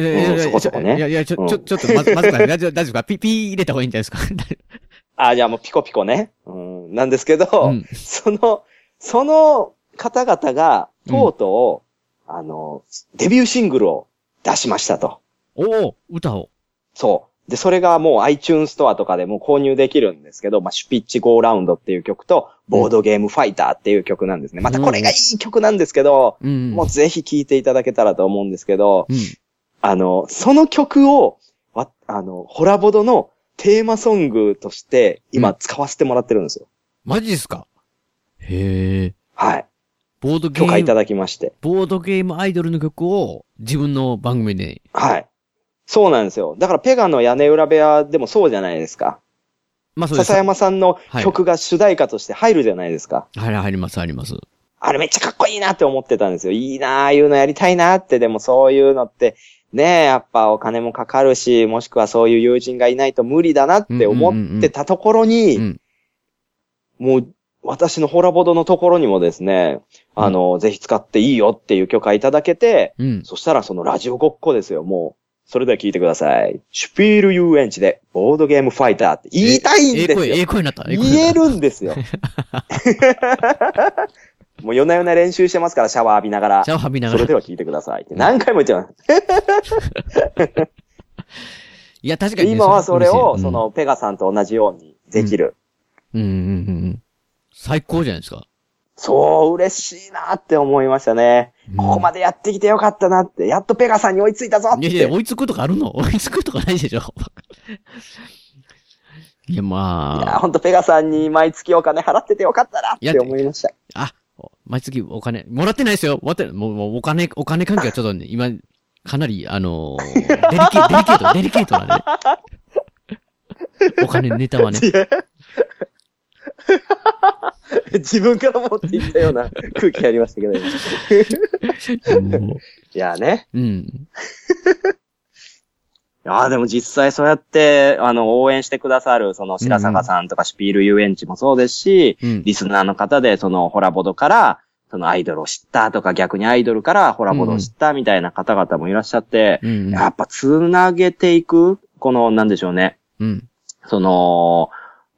こそこね。いやいや、ちょ、うんちょ、ちょっと、まず、まずくない大丈夫大丈夫か？ピ、ピー入れた方がいいんじゃないですか？あ、じゃあもうピコピコね。うん、なんですけど、うんその、その方々が、とうとう、あの、デビューシングルを出しましたと。おお歌を。そう。で、それがもう iTunes ストアとかでも購入できるんですけど、まあ、シュピッチゴーラウンドっていう曲と、ボードゲームファイターっていう曲なんですね。またこれがいい曲なんですけど、うん。もうぜひ聴いていただけたらと思うんですけど、うん。あの、その曲を、わあの、ホラボドのテーマソングとして、今使わせてもらってるんですよ。マジですか？へえ。はボードゲ許可いたーム、だきまして。ボードゲームアイドルの曲を自分の番組で、はい。そうなんですよ。だからペガの屋根裏部屋でもそうじゃないですか。まあそうです。笹山さんのはい曲が主題歌として入るじゃないですか。はい、入ります、入ります。あれめっちゃかっこいいなって思ってたんですよ。いいなああいうのやりたいなって、でもそういうのって、ねえ、やっぱお金もかかるし、もしくはそういう友人がいないと無理だなって思ってたところに、もう、私のホラボドのところにもですね、あの、ぜひ使っていいよっていう許可いただけて、うん。そしたらそのラジオごっこですよ、もう。それでは聞いてください。シュピール遊園地でボードゲームファイターって言いたいんですよ。ええ声、ええ声になった。ええ声言えるんですよ。もう夜な夜な練習してますから、シャワー浴びながら。シャワー浴びながらそれでは聞いてください何回も言ってます。いや、確かに、ね。今はそれを、うんそ、の、ペガさんと同じようにできる。うんうんうんうん。最高じゃないですか。そう、嬉しいなって思いましたね。ここまでやってきてよかったなって。やっとペガさんに追いついたぞって。いやいや、追いつくとかあるの？追いつくとかないでしょ。いや、まあ。いや、ほんとペガさんに毎月お金払っててよかったなって思いました。あ、毎月お金、もらってないですよ。もらってないもう、お金、お金関係はちょっとね、今、かなり、あのーデリケ、デリケート、デリケートなんで。お金、ネタはね。自分から持っていったような空気ありましたけど。いやね。うん。いやでも実際そうやって、あの、応援してくださる、その、白坂さんとかシュピール遊園地もそうですし、リスナーの方で、その、ホラボドから、そのアイドルを知ったとか、逆にアイドルからホラボドを知ったみたいな方々もいらっしゃって、うんやっぱつなげていく、この、なんでしょうね。うん。その、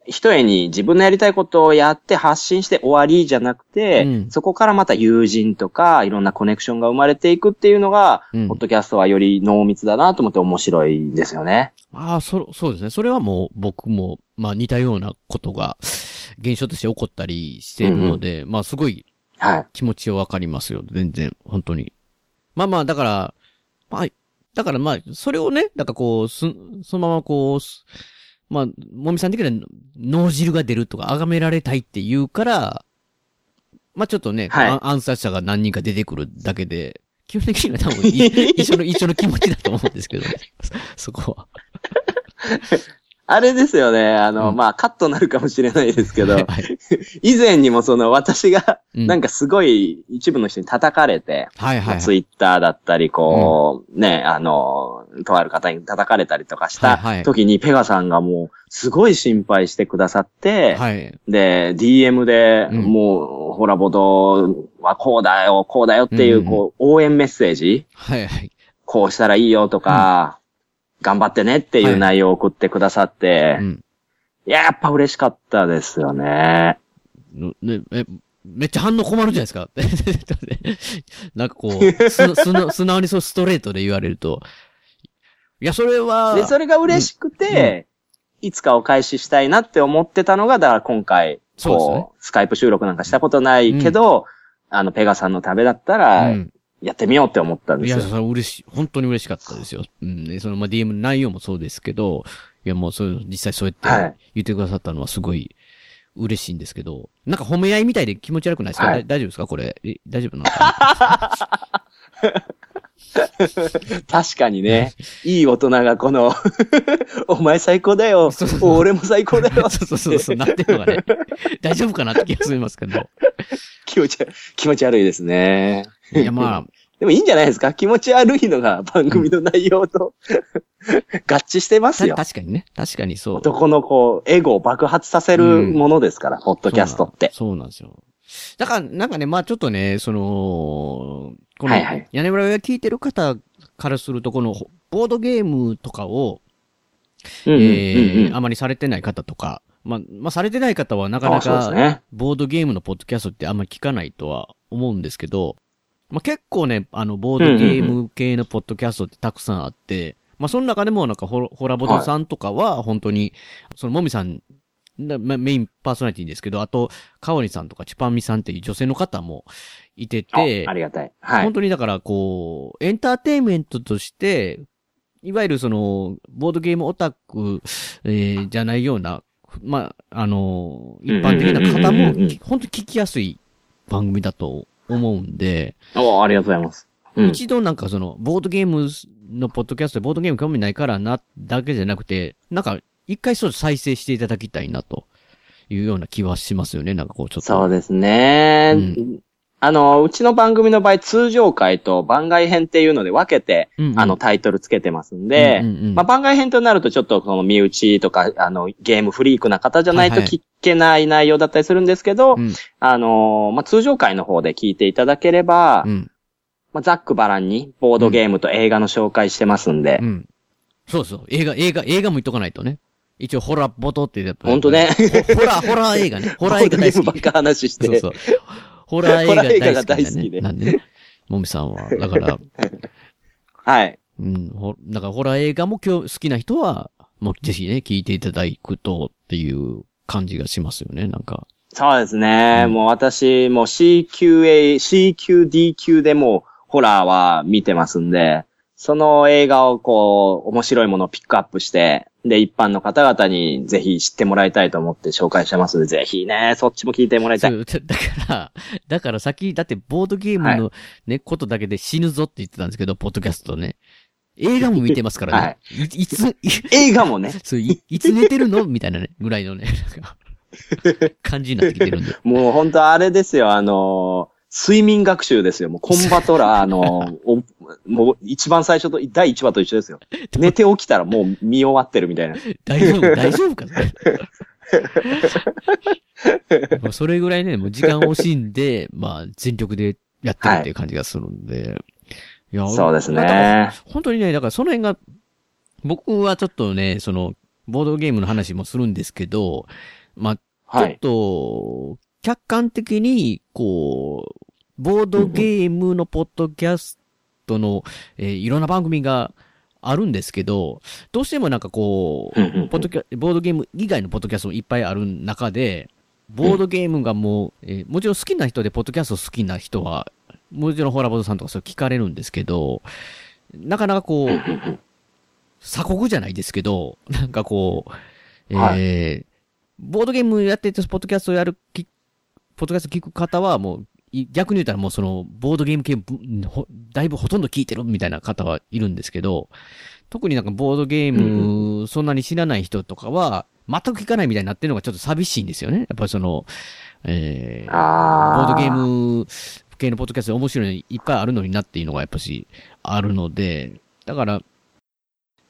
一重に自分のやりたいことをやって発信して終わりじゃなくて、そこからまた友人とかいろんなコネクションが生まれていくっていうのが、うんポッドキャストはより濃密だなと思って面白いんですよね。ああ、そ、そうですね。それはもう僕も、まあ似たようなことが現象として起こったりしているので、まあすごい気持ちはわかりますよ。全然、本当に。まあまあ、だから、まあ、だからまあ、それをね、なんかこう、す、そのままこう、すまあ、もみさん的には脳汁が出るとか、崇められたいって言うから、まあちょっとね、はいあ暗殺者が何人か出てくるだけで、基本的には多分い 一緒の、一緒の気持ちだと思うんですけど、そ そこは。あれですよね。あの、まあ、カットになるかもしれないですけど、以前にもその私が、なんかすごい一部の人に叩かれて、はいはいはい。ツイッターだったり、こう、ね、あの、とある方に叩かれたりとかしたはいはい。時に、ペガさんがもう、すごい心配してくださって、はい。で、DM で、もう、ホラボドはこうだよ、こうだよっていう、うん。こう、応援メッセージ、はいはい。こうしたらいいよとか、頑張ってねっていう内容を送ってくださって、いや、やっぱ嬉しかったですよね。ね、え、めっちゃ反応困るじゃないですか。なんかこう、す、すな、素直にそうストレートで言われると。いや、それは。で、それが嬉しくて、いつかお返ししたいなって思ってたのが、だから今回、そうねスカイプ収録なんかしたことないけど、あの、ペガさんのためだったら、うんやってみようって思ったんでいや、すよ。それ嬉しい。本当に嬉しかったですよ。うん。でその、まあ、DM の内容もそうですけど、いや、もう、そういう、実際そうやはって言ってくださったのはすごい嬉しいんですけど、なんか褒め合いみたいで気持ち悪くないですか、はいだ大丈夫ですか？これ。え大丈夫なの？か 確かにね、いい大人がこの、お前最高だよ、俺も最高だよ。そうそうそうそう、なってるのがね、大丈夫かな？って気がしますけど。気持ち気持ち悪いですね。いや、まあ、でもいいんじゃないですか？気持ち悪いのが番組の内容と、合致してますよ。確かにね。確かにそう。男のこう、エゴを爆発させるものですから、ポッドキャストって。そうなんですよ。だから、なんかね、まあちょっとね、その、この屋根裏が聞いてる方からすると、この、ボードゲームとかを、うんうんえうんうんーあまりされてない方とか、まあ、まあ、されてない方はなかなかね、ボードゲームのポッドキャストってあんまり聞かないとは思うんですけど、まあ、結構ね、あの、ボードゲーム系のポッドキャストってたくさんあって、まあ、その中でもなんかホラ、ホラボドさんとかは、本当に、その、もみさん、メインパーソナリティですけど、あと、かおりさんとかチュパンミさんっていう女性の方もいてて、あありがたい。はい。本当にだから、こう、エンターテインメントとして、いわゆるその、ボードゲームオタク、えーじゃないような、まあ、あの、一般的な方も本当に聞きやすい番組だと思うんで、おありがとうございます。うん。一度なんかその、ボードゲームのポッドキャストでボードゲーム興味ないからな、だけじゃなくて、なんか、一回そう再生していただきたいな、というような気はしますよね。なんかこう、ちょっと。そうですね。あの、うちの番組の場合、通常回と番外編っていうので分けて、うんうんあの、タイトルつけてますんで、うんうんうんまあ、番外編となるとちょっとその身内とか、あの、ゲームフリークな方じゃないとはいはい聞けない内容だったりするんですけど、うんあの、まあ、通常回の方で聞いていただければ、うん。まあ、ざっくばらんにボードゲームと映画の紹介してますんで、うん。そうそう。映画、映画、映画も言っとかないとね。一応、ホラボトってやっぱほんとねホホラー、ホラー映画ね。ホラー映画大好き。ばっか話してそうそう。ホラー映画大好き、でなんでね。もみさんは。だから、はい。うん。ほだから、ホラー映画も今日好きな人は、もうぜひね、聞いていただくとっていう感じがしますよね。なんか。そうですね。もう私、もう CQA、CQD 級でもうホラーは見てますんで、その映画をこう、面白いものをピックアップして、で、一般の方々にぜひ知ってもらいたいと思って紹介してますので、ぜひね、そっちも聞いてもらいたい。だだから、だからさっき、だってボードゲームのね、ことだけで死ぬぞって言ってたんですけど、ポッドキャストね。映画も見てますからね。い、いつ、い映画もね。そう、い、いつ寝てるの？みたいなね、ぐらいのね、感じになってきてるんで。もう本当あれですよ、あの睡眠学習ですよ。もうコンバトラー、あのおもう一番最初と、第1話と一緒ですよ。寝て起きたらもう見終わってるみたいな。大丈夫大丈夫か もうそれぐらいね、もう時間を惜しんで、まあ、全力でやってるっていう感じがするんで。い、やそうですね本当にね、だからその辺が、僕はちょっとね、その、ボードゲームの話もするんですけど、まあ、ちょっと、客観的に、こう、ボードゲームのポッドキャストの、えーいろんな番組があるんですけど、どうしてもなんかこう、ポッドキャボードゲーム以外のポッドキャストもいっぱいある中で、ボードゲームがもう、えーもちろん好きな人で、ポッドキャスト好きな人は、もちろんホラボードさんとかそれ聞かれるんですけど、なかなかこう、鎖国じゃないですけど、なんかこう、えーボードゲームやってて、ポッドキャストやる、きポッドキャスト聞く方はもう、い逆に言ったらもうその、ボードゲーム系だいぶほとんど聞いてるみたいな方はいるんですけど、特になんかボードゲーム、そんなに知らない人とかは、全く聞かないみたいになってるのがちょっと寂しいんですよね。やっぱりその、えー、ボードゲーム系のポッドキャストで面白いのいっぱいあるのになっていうのがやっぱしあるので、だから、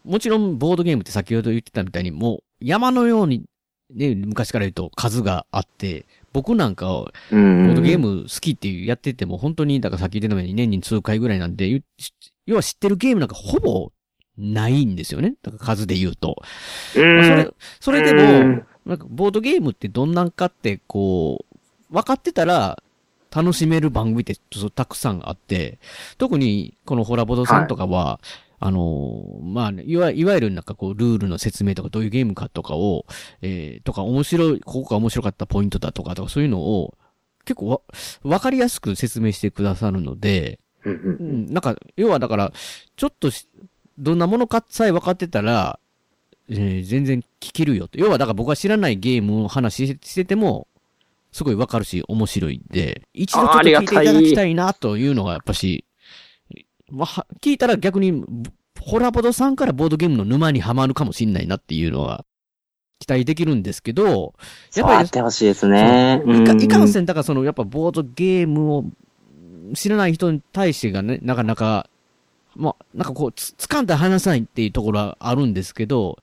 もちろんボードゲームって先ほど言ってたみたいにもう山のように、ね、昔から言うと数があって、僕なんかは、ボうんードゲーム好きっていうやってても本当に、だからさっき言ってたように年に数回ぐらいなんで、ゆ要は知ってるゲームなんかほぼないんですよね。だから数で言うと。うんまあそれ、それでうもん、なんかボードゲームってどんなんかって、こう、分かってたら、楽しめる番組ってたくさんあって、特にこのホラボドさんとかは、あのーまあ、いわ、いわゆるなんかこう、ルールの説明とか、どういうゲームかとかを、えー、とか、面白い、ここが面白かったポイントだとか、とか、そういうのを、結構わ、わかりやすく説明してくださるので、うん、なんか、要はだから、ちょっとし、どんなものかさえ分かってたら、えー全然聞けるよと。要はだから僕は知らないゲームの話ししてても、すごい分かるし、面白いんで、一度ちょっと聞いていただきたいなというのがやっぱし、まあは、聞いたら逆に、ホラボドさんからボードゲームの沼にはまるかもしんないなっていうのは、期待できるんですけど、そうあってほしいですね。いかうんいかんせん、だからその、やっぱボードゲームを知らない人に対してがね、なかなか、まあ、なんかこう、つ、掴んで話さないっていうところはあるんですけど、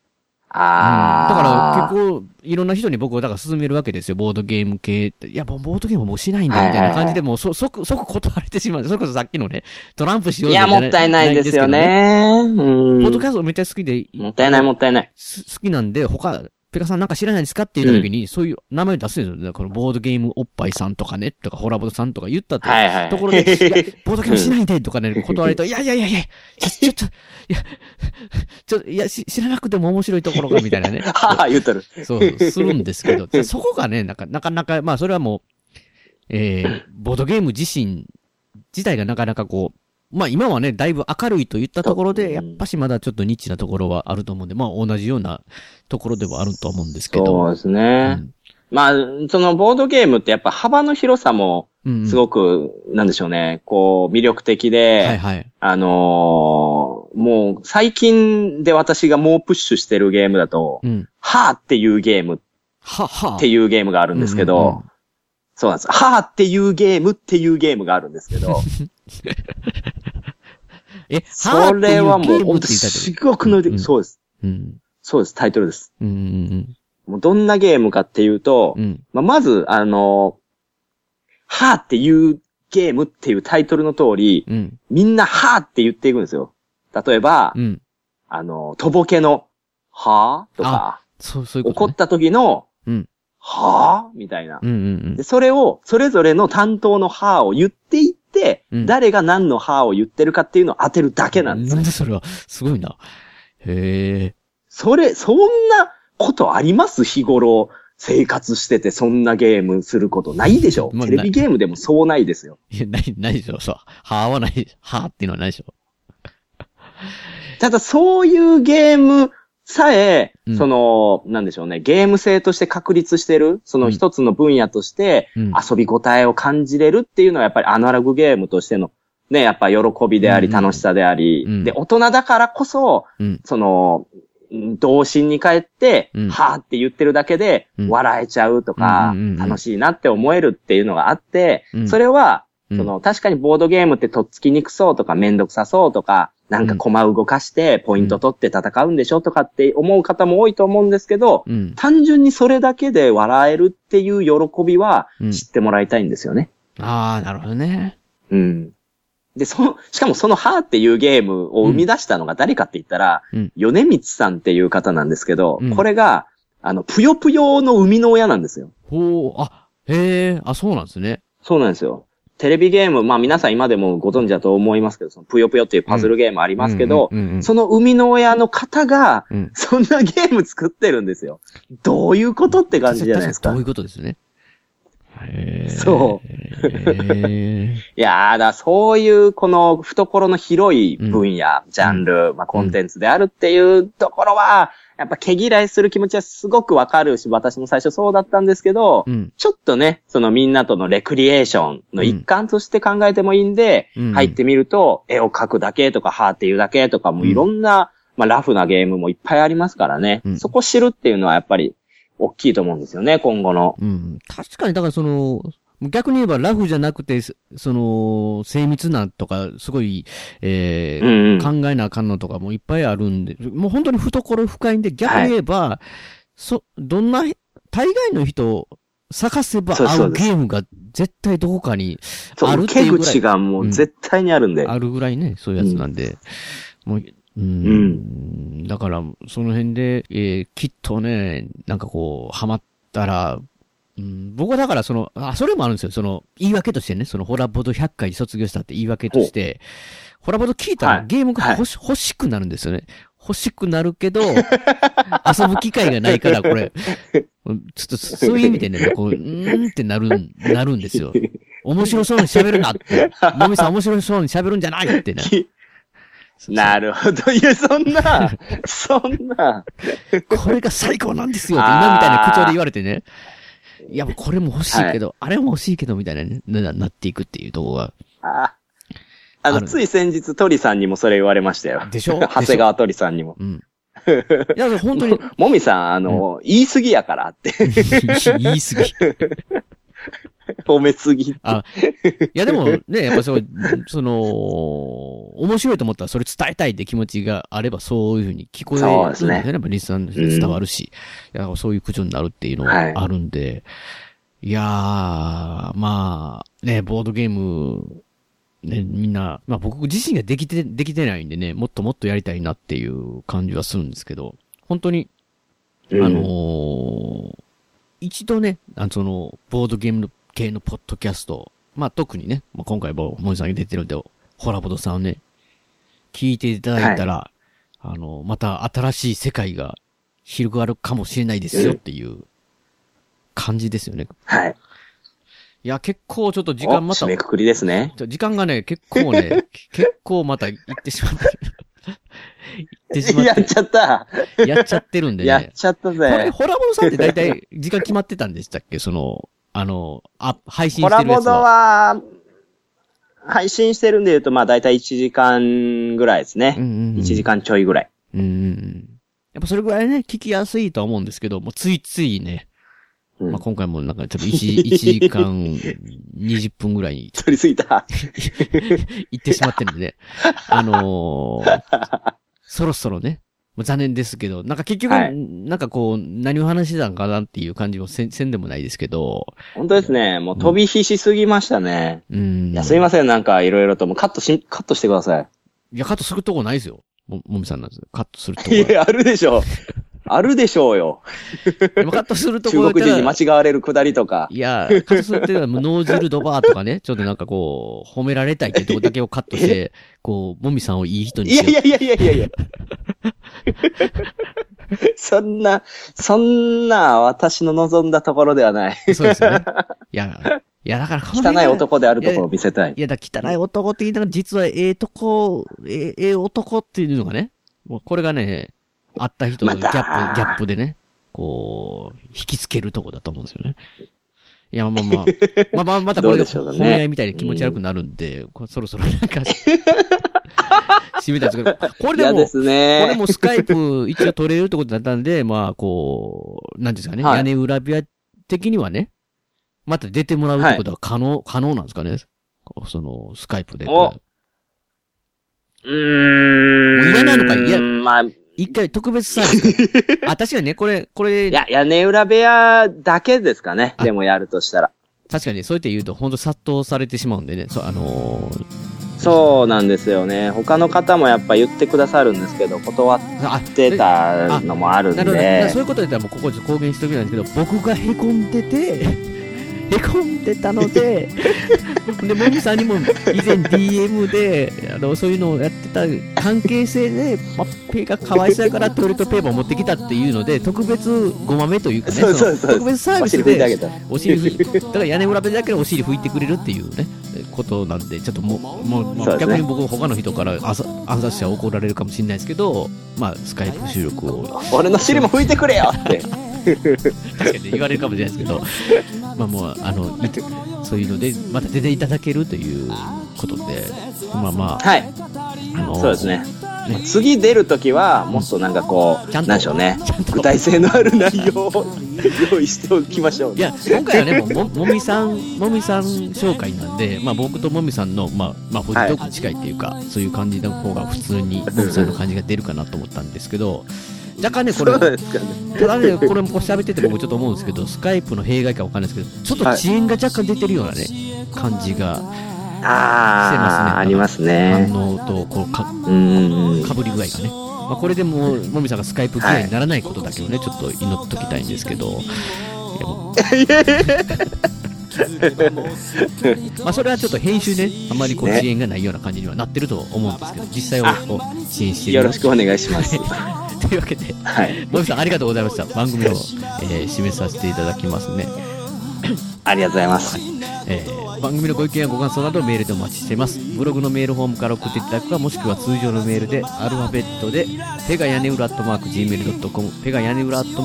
あだから結構、いろんな人に僕はだから勧めるわけですよ、ボードゲーム系って。いや、もうボードゲームもうしないんだ、みたいな感じで、もうそ、即、即断られてしまう。それこそさっきのね、トランプしよういや、もったいないですよね。うん。ポッドキャストめっちゃ好きで、もったいない、もったいない。好きなんで、他、ペカさんなんか知らないですかって言った時に、そういう名前出すんですよね。このボードゲームおっぱいさんとかね、とかホラボドさんとか言ったところで、ボードゲームしないでとかね、断られると、いやいやいやいや、ちょ、ちょっと、いや、ちょ、いや、し知らなくても面白いところが、みたいなね。はは言ってる。そう、するんですけど、そこがね、なんか、なかなか、まあ、それはもう、えー、ボードゲーム自身、自体がなかなかこう、まあ今はね、だいぶ明るいといったところで、やっぱしまだちょっとニッチなところはあると思うんで、まあ同じようなところではあると思うんですけど。そうですね。まあ、そのボードゲームってやっぱ幅の広さも、うんうんすごく、なんでしょうね、こう、魅力的で、はいはい。あのーもう、最近で私がもうプッシュしてるゲームだと、うん。はーっていうゲームは、はっていうゲームがあるんですけど、うんうんうんそうなんです。はーっていうゲームっていうゲームがあるんですけど、え、それはもう、本本当すごくので、そうです。うん。そうです、タイトルです。うんうんもうどんなゲームかっていうと、うん。まあ、まず、あのはーっていうゲームっていうタイトルの通り、うん。みんなはーって言っていくんですよ。例えば、うん。あの、とぼけの、はーとか、そう、そういうこと、ね。怒った時の、うん。はーみたいな。うんうんで、それを、それぞれの担当のはーを言っていっ誰が何のはーを言ってるかっていうのを当てるだけなんうん。ですよなんでそれは、すごいな。へえ。それ、そんなことあります日頃、生活しててそんなゲームすることないでしょ、まあテレビゲームでもそうないですよ。いや、ない、ないでしょ。そう。ははない、はっていうのはないでしょ。ただそういうゲームさえ、うん。その、なんでしょうね、ゲーム性として確立してる、その一つの分野としてうん。遊び応えを感じれるっていうのはやっぱりアナログゲームとしての、ね、やっぱ喜びでありうん。うん楽しさであり、うん。で、大人だからこそ、うん。その、ん童心に帰って、うん。はーって言ってるだけでうん、笑えちゃうとか、うんうんうんうん。楽しいなって思えるっていうのがあって、うん。それは、うん。その、確かにボードゲームってとっつきにくそうとかめんどくさそうとか、なんかコマ動かしてポイント取って戦うんでしょとかって思う方も多いと思うんですけど、うん。単純にそれだけで笑えるっていう喜びはうん知ってもらいたいんですよね。ああ、なるほどね。うん。で、その、しかもそのハーっていうゲームを生み出したのが誰かって言ったら、うん米光さんっていう方なんですけど、うんこれが、あの、ぷよぷよの生みの親なんですよ。ほう、あ、へえ、あ、そうなんですね。そうなんですよ。テレビゲーム、まあ皆さん今でもご存知だと思いますけど、そのぷよぷよっていうパズルゲームありますけど、その生みの親の方が、うんそんなゲーム作ってるんですよ。どういうことって感じじゃないですか。そういうことですね。へえ。そう。いやーだそういうこの懐の広い分野、ジャンル、まあコンテンツであるっていうところは、やっぱ毛嫌いする気持ちはすごくわかるし、私も最初そうだったんですけど、うん。ちょっとね、そのみんなとのレクリエーションの一環として考えてもいいんで、うん入ってみると、絵を描くだけとか、はーっていうだけとか、もういろんな、まあラフなゲームもいっぱいありますからね、うんそこ知るっていうのはやっぱり大きいと思うんですよね、今後の。うん。確かに、だからその、逆に言えばラフじゃなくて、そその、精密なとか、すごい、えーうんうん考えなあかんのとかもいっぱいあるんで、もう本当に懐深いんで、逆に言えば、そ、どんな、大概の人を探せば合そうゲームが絶対どこかにそうあるってい手うぐらい。口がもう絶対にあるんで。あるぐらいね、そういうやつなんで。もう、うん、だから、その辺で、えーきっとね、なんかこう、ハマったら、うん、僕はだからその、あ、それもあるんですよ。その、言い訳としてね、その、ホラボド100回卒業したって言い訳として、ホラボド聞いたはいらゲームが欲し,、欲しくなるんですよね。欲しくなるけど、遊ぶ機会がないから、これ、ちょっとそういう意味でね、こう、うーんってなるん、なるんですよ。面白そうに喋るなって。もみさん面白そうに喋るんじゃないってね。なるほど。いや、そんな、そんな。これが最高なんですよって今みたいな口調で言われてね。いや、これも欲しいけど、あれも欲しいけど、みたいなね、ななっていくっていうところが。ああの、つい先日、鳥さんにもそれ言われましたよ。でしょ？長谷川鳥さんにも。うん。いや、本当に。もみさん、あの、言い過ぎやからって。言い過ぎ。褒めすぎ。あ、いやでもね、やっぱそう、その、面白いと思ったらそれ伝えたいって気持ちがあればそういうふうに聞こえるそうですね。やっぱリスナーに伝わるし、いやそういう口調になるっていうのはあるんで、い、やー、まあ、ね、ボードゲーム、ね、みんな、まあ僕自身ができて、できてないんでね、もっともっとやりたいなっていう感じはするんですけど、本当に、あうん。のー一度ね、あの、その、ボードゲーム系のポッドキャスト、まあ特にね、まあ、今回も森さんが出てるんで、ホラボドさんをね、聞いていただいたら、あの、また新しい世界が広がるかもしれないですよっていう感じですよね。はい。いや、結構ちょっと時間またお締、めくくりですね。時間がね、結構ね、結構また行ってしまった。ってしまって。やっちゃった。やっちゃってるんでね。やっちゃったこれ、ぜ。ホラボドさんって大体時間決まってたんでしたっけ？その、あの、あ、配信コラボドしてるやつは。は、配信してるんで言うと、まあ大体1時間ぐらいですね。うんうんうん1時間ちょいぐらい。うん。やっぱそれぐらいね、聞きやすいとは思うんですけど、もうついついね、うんまあ今回もなんかちょっと 1, 1 時間20分ぐらいに取りすぎた。行ってしまってるんでね。あのー、そろそろね、残念ですけど、なんか結局、はいなんかこう、何を話してたんかなっていう感じもせんせんでもないですけど、本当ですね。もう飛び火しすぎましたね。うん。いや、すいません。なんかいろいろともうカットし、カットしてくださいや、カットするとこないですよ。も、もみさんなんですよカットするとこい。いや、あるでしょう。あるでしょうよ。でもカットするとこ中国人に間違違われるくだりとか。いや、カットするっていうのは、もうノーズルドバーとかね、ちょっとなんかこう、褒められたいってとこだけをカットして、こう、もみさんをいい人にいやいやいやいやいやいや。そんな、そんな私の望んだところではない。そうですよね。いや、いや、だから汚い男であるところを見せたい。いや、だ汚い男って言いながら、実はええとこ、ええええ男っていうのがね、もうこれがね、あった人のギャップ、またギャップでね、こう、引きつけるとこだと思うんですよね。いや、まあまあ、まあまあ、またこれでどうでしょうかね本題みたいに気持ち悪くなるんで、これそろそろなんか、締めたいですけど、これでも、嫌ですね。これもスカイプ一応取れるってことだったんで、まあ、こう、なんですかね、はい屋根裏部屋的にはね、また出てもらうってことは可能、可能なんですかねその、スカイプで。おうーん。もう嫌なのかいやまあ、一回特別サービス。あ、確かにね、これ、これ、いや、屋根裏部屋だけですかね。あでもやるとしたら。確かにそうやって言うと、本当殺到されてしまうんでね、そう、あのーそうなんですよね。他の方もやっぱ言ってくださるんですけど、断あってたのもあるんなるほど。そう。いうことだったらもうここで公言しときなんですけど、僕が凹んでて、凹んでたので、で、もみさんにも以前 DM で、あの、そういうのをやってた関係性で、パッペイがかわいそうやからトイレットペーパーを持ってきたっていうので、特別ごまめというかね、そうそうそうの特別サービスお尻拭いてあげで、た。お尻拭い、だから屋根裏部だけでお尻拭いてくれるっていうね、ことなんで、ちょっともう、もう、もそうですねう逆に僕他の人から朝、朝しは怒られるかもしれないですけど、まあ、スカイプ収録を俺の尻も拭いてくれよって。確かに言われるかもしれないですけど、まあもう、あの、そういうので、また出ていただけるということで、まあまあ、はい。あの、そうですね。ね次出るときは、もっとなんかこう、ちゃんとなんでしょうね具体性のある内容を用意しておきましょう。いや、今回はね、もうも、もみさん、もみさん紹介なんで、まあ僕ともみさんの、まあ、まあ、フジトークに近いっていうか、そういう感じの方が普通に、もみさんの感じが出るかなと思ったんですけど、若干ね、これ。ただね、これもこう喋ってて僕ちょっと思うんですけど、スカイプの弊害かわかんないですけど、ちょっと遅延が若干出てるようなね、感じが、してますねああ、ありますね。反応と、こう、か、う。かぶり具合がね。まあ、これでもう、もみさんがスカイプ嫌いにならないことだけをね、ちょっと祈っときたいんですけど、いや まあ、それはちょっと編集ね、あまりこう、ね遅延がないような感じにはなってると思うんですけど、実際はこう、遅延してる。よろしくお願いします。というわけで、はい。さんありがとうございました。番組を、えー締めさせていただきますね。ありがとうございます。えー番組のご意見やご感想などメールでお待ちしています。ブログのメールフォームから送っていただくか、もしくは通常のメールで、アルファベットで、ペガ屋根裏アットマーク Gmail.com、ペガ屋根裏アット、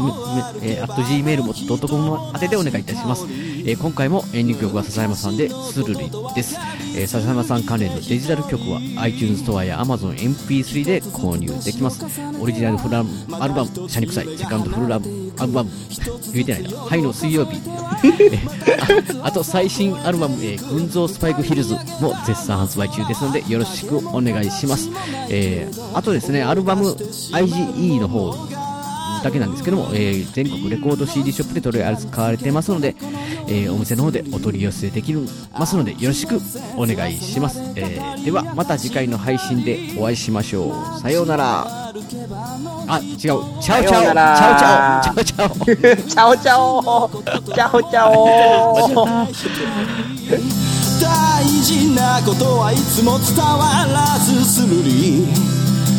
え、Gmail.com 宛てでお願いいたします。えー今回もエンディング曲は笹山さんで、スルリです。えー笹山さん関連のデジタル曲は iTunes ストアや Amazon MP3 で購入できます。オリジナルフラムアルバム、シャニクサイ、セカンドフルラブ、アルバム、言えてないな、はいの水曜日、えーああと最新アルバム、えー群像スパイクヒルズも絶賛発売中ですのでよろしくお願いします。えーあとですね、アルバム IGE の方だけなんですけども、えー全国レコード CD ショップで取り扱われてますので、えーお店の方でお取り寄せできますのでよろしくお願いします。えーではまた次回の配信でお会いしましょう。さようなら。あ、違う。チャオチャオ。チャオチャオ。チャオチャオ。チャオチャオチャオチャオ大事なことはいつも伝わらずするり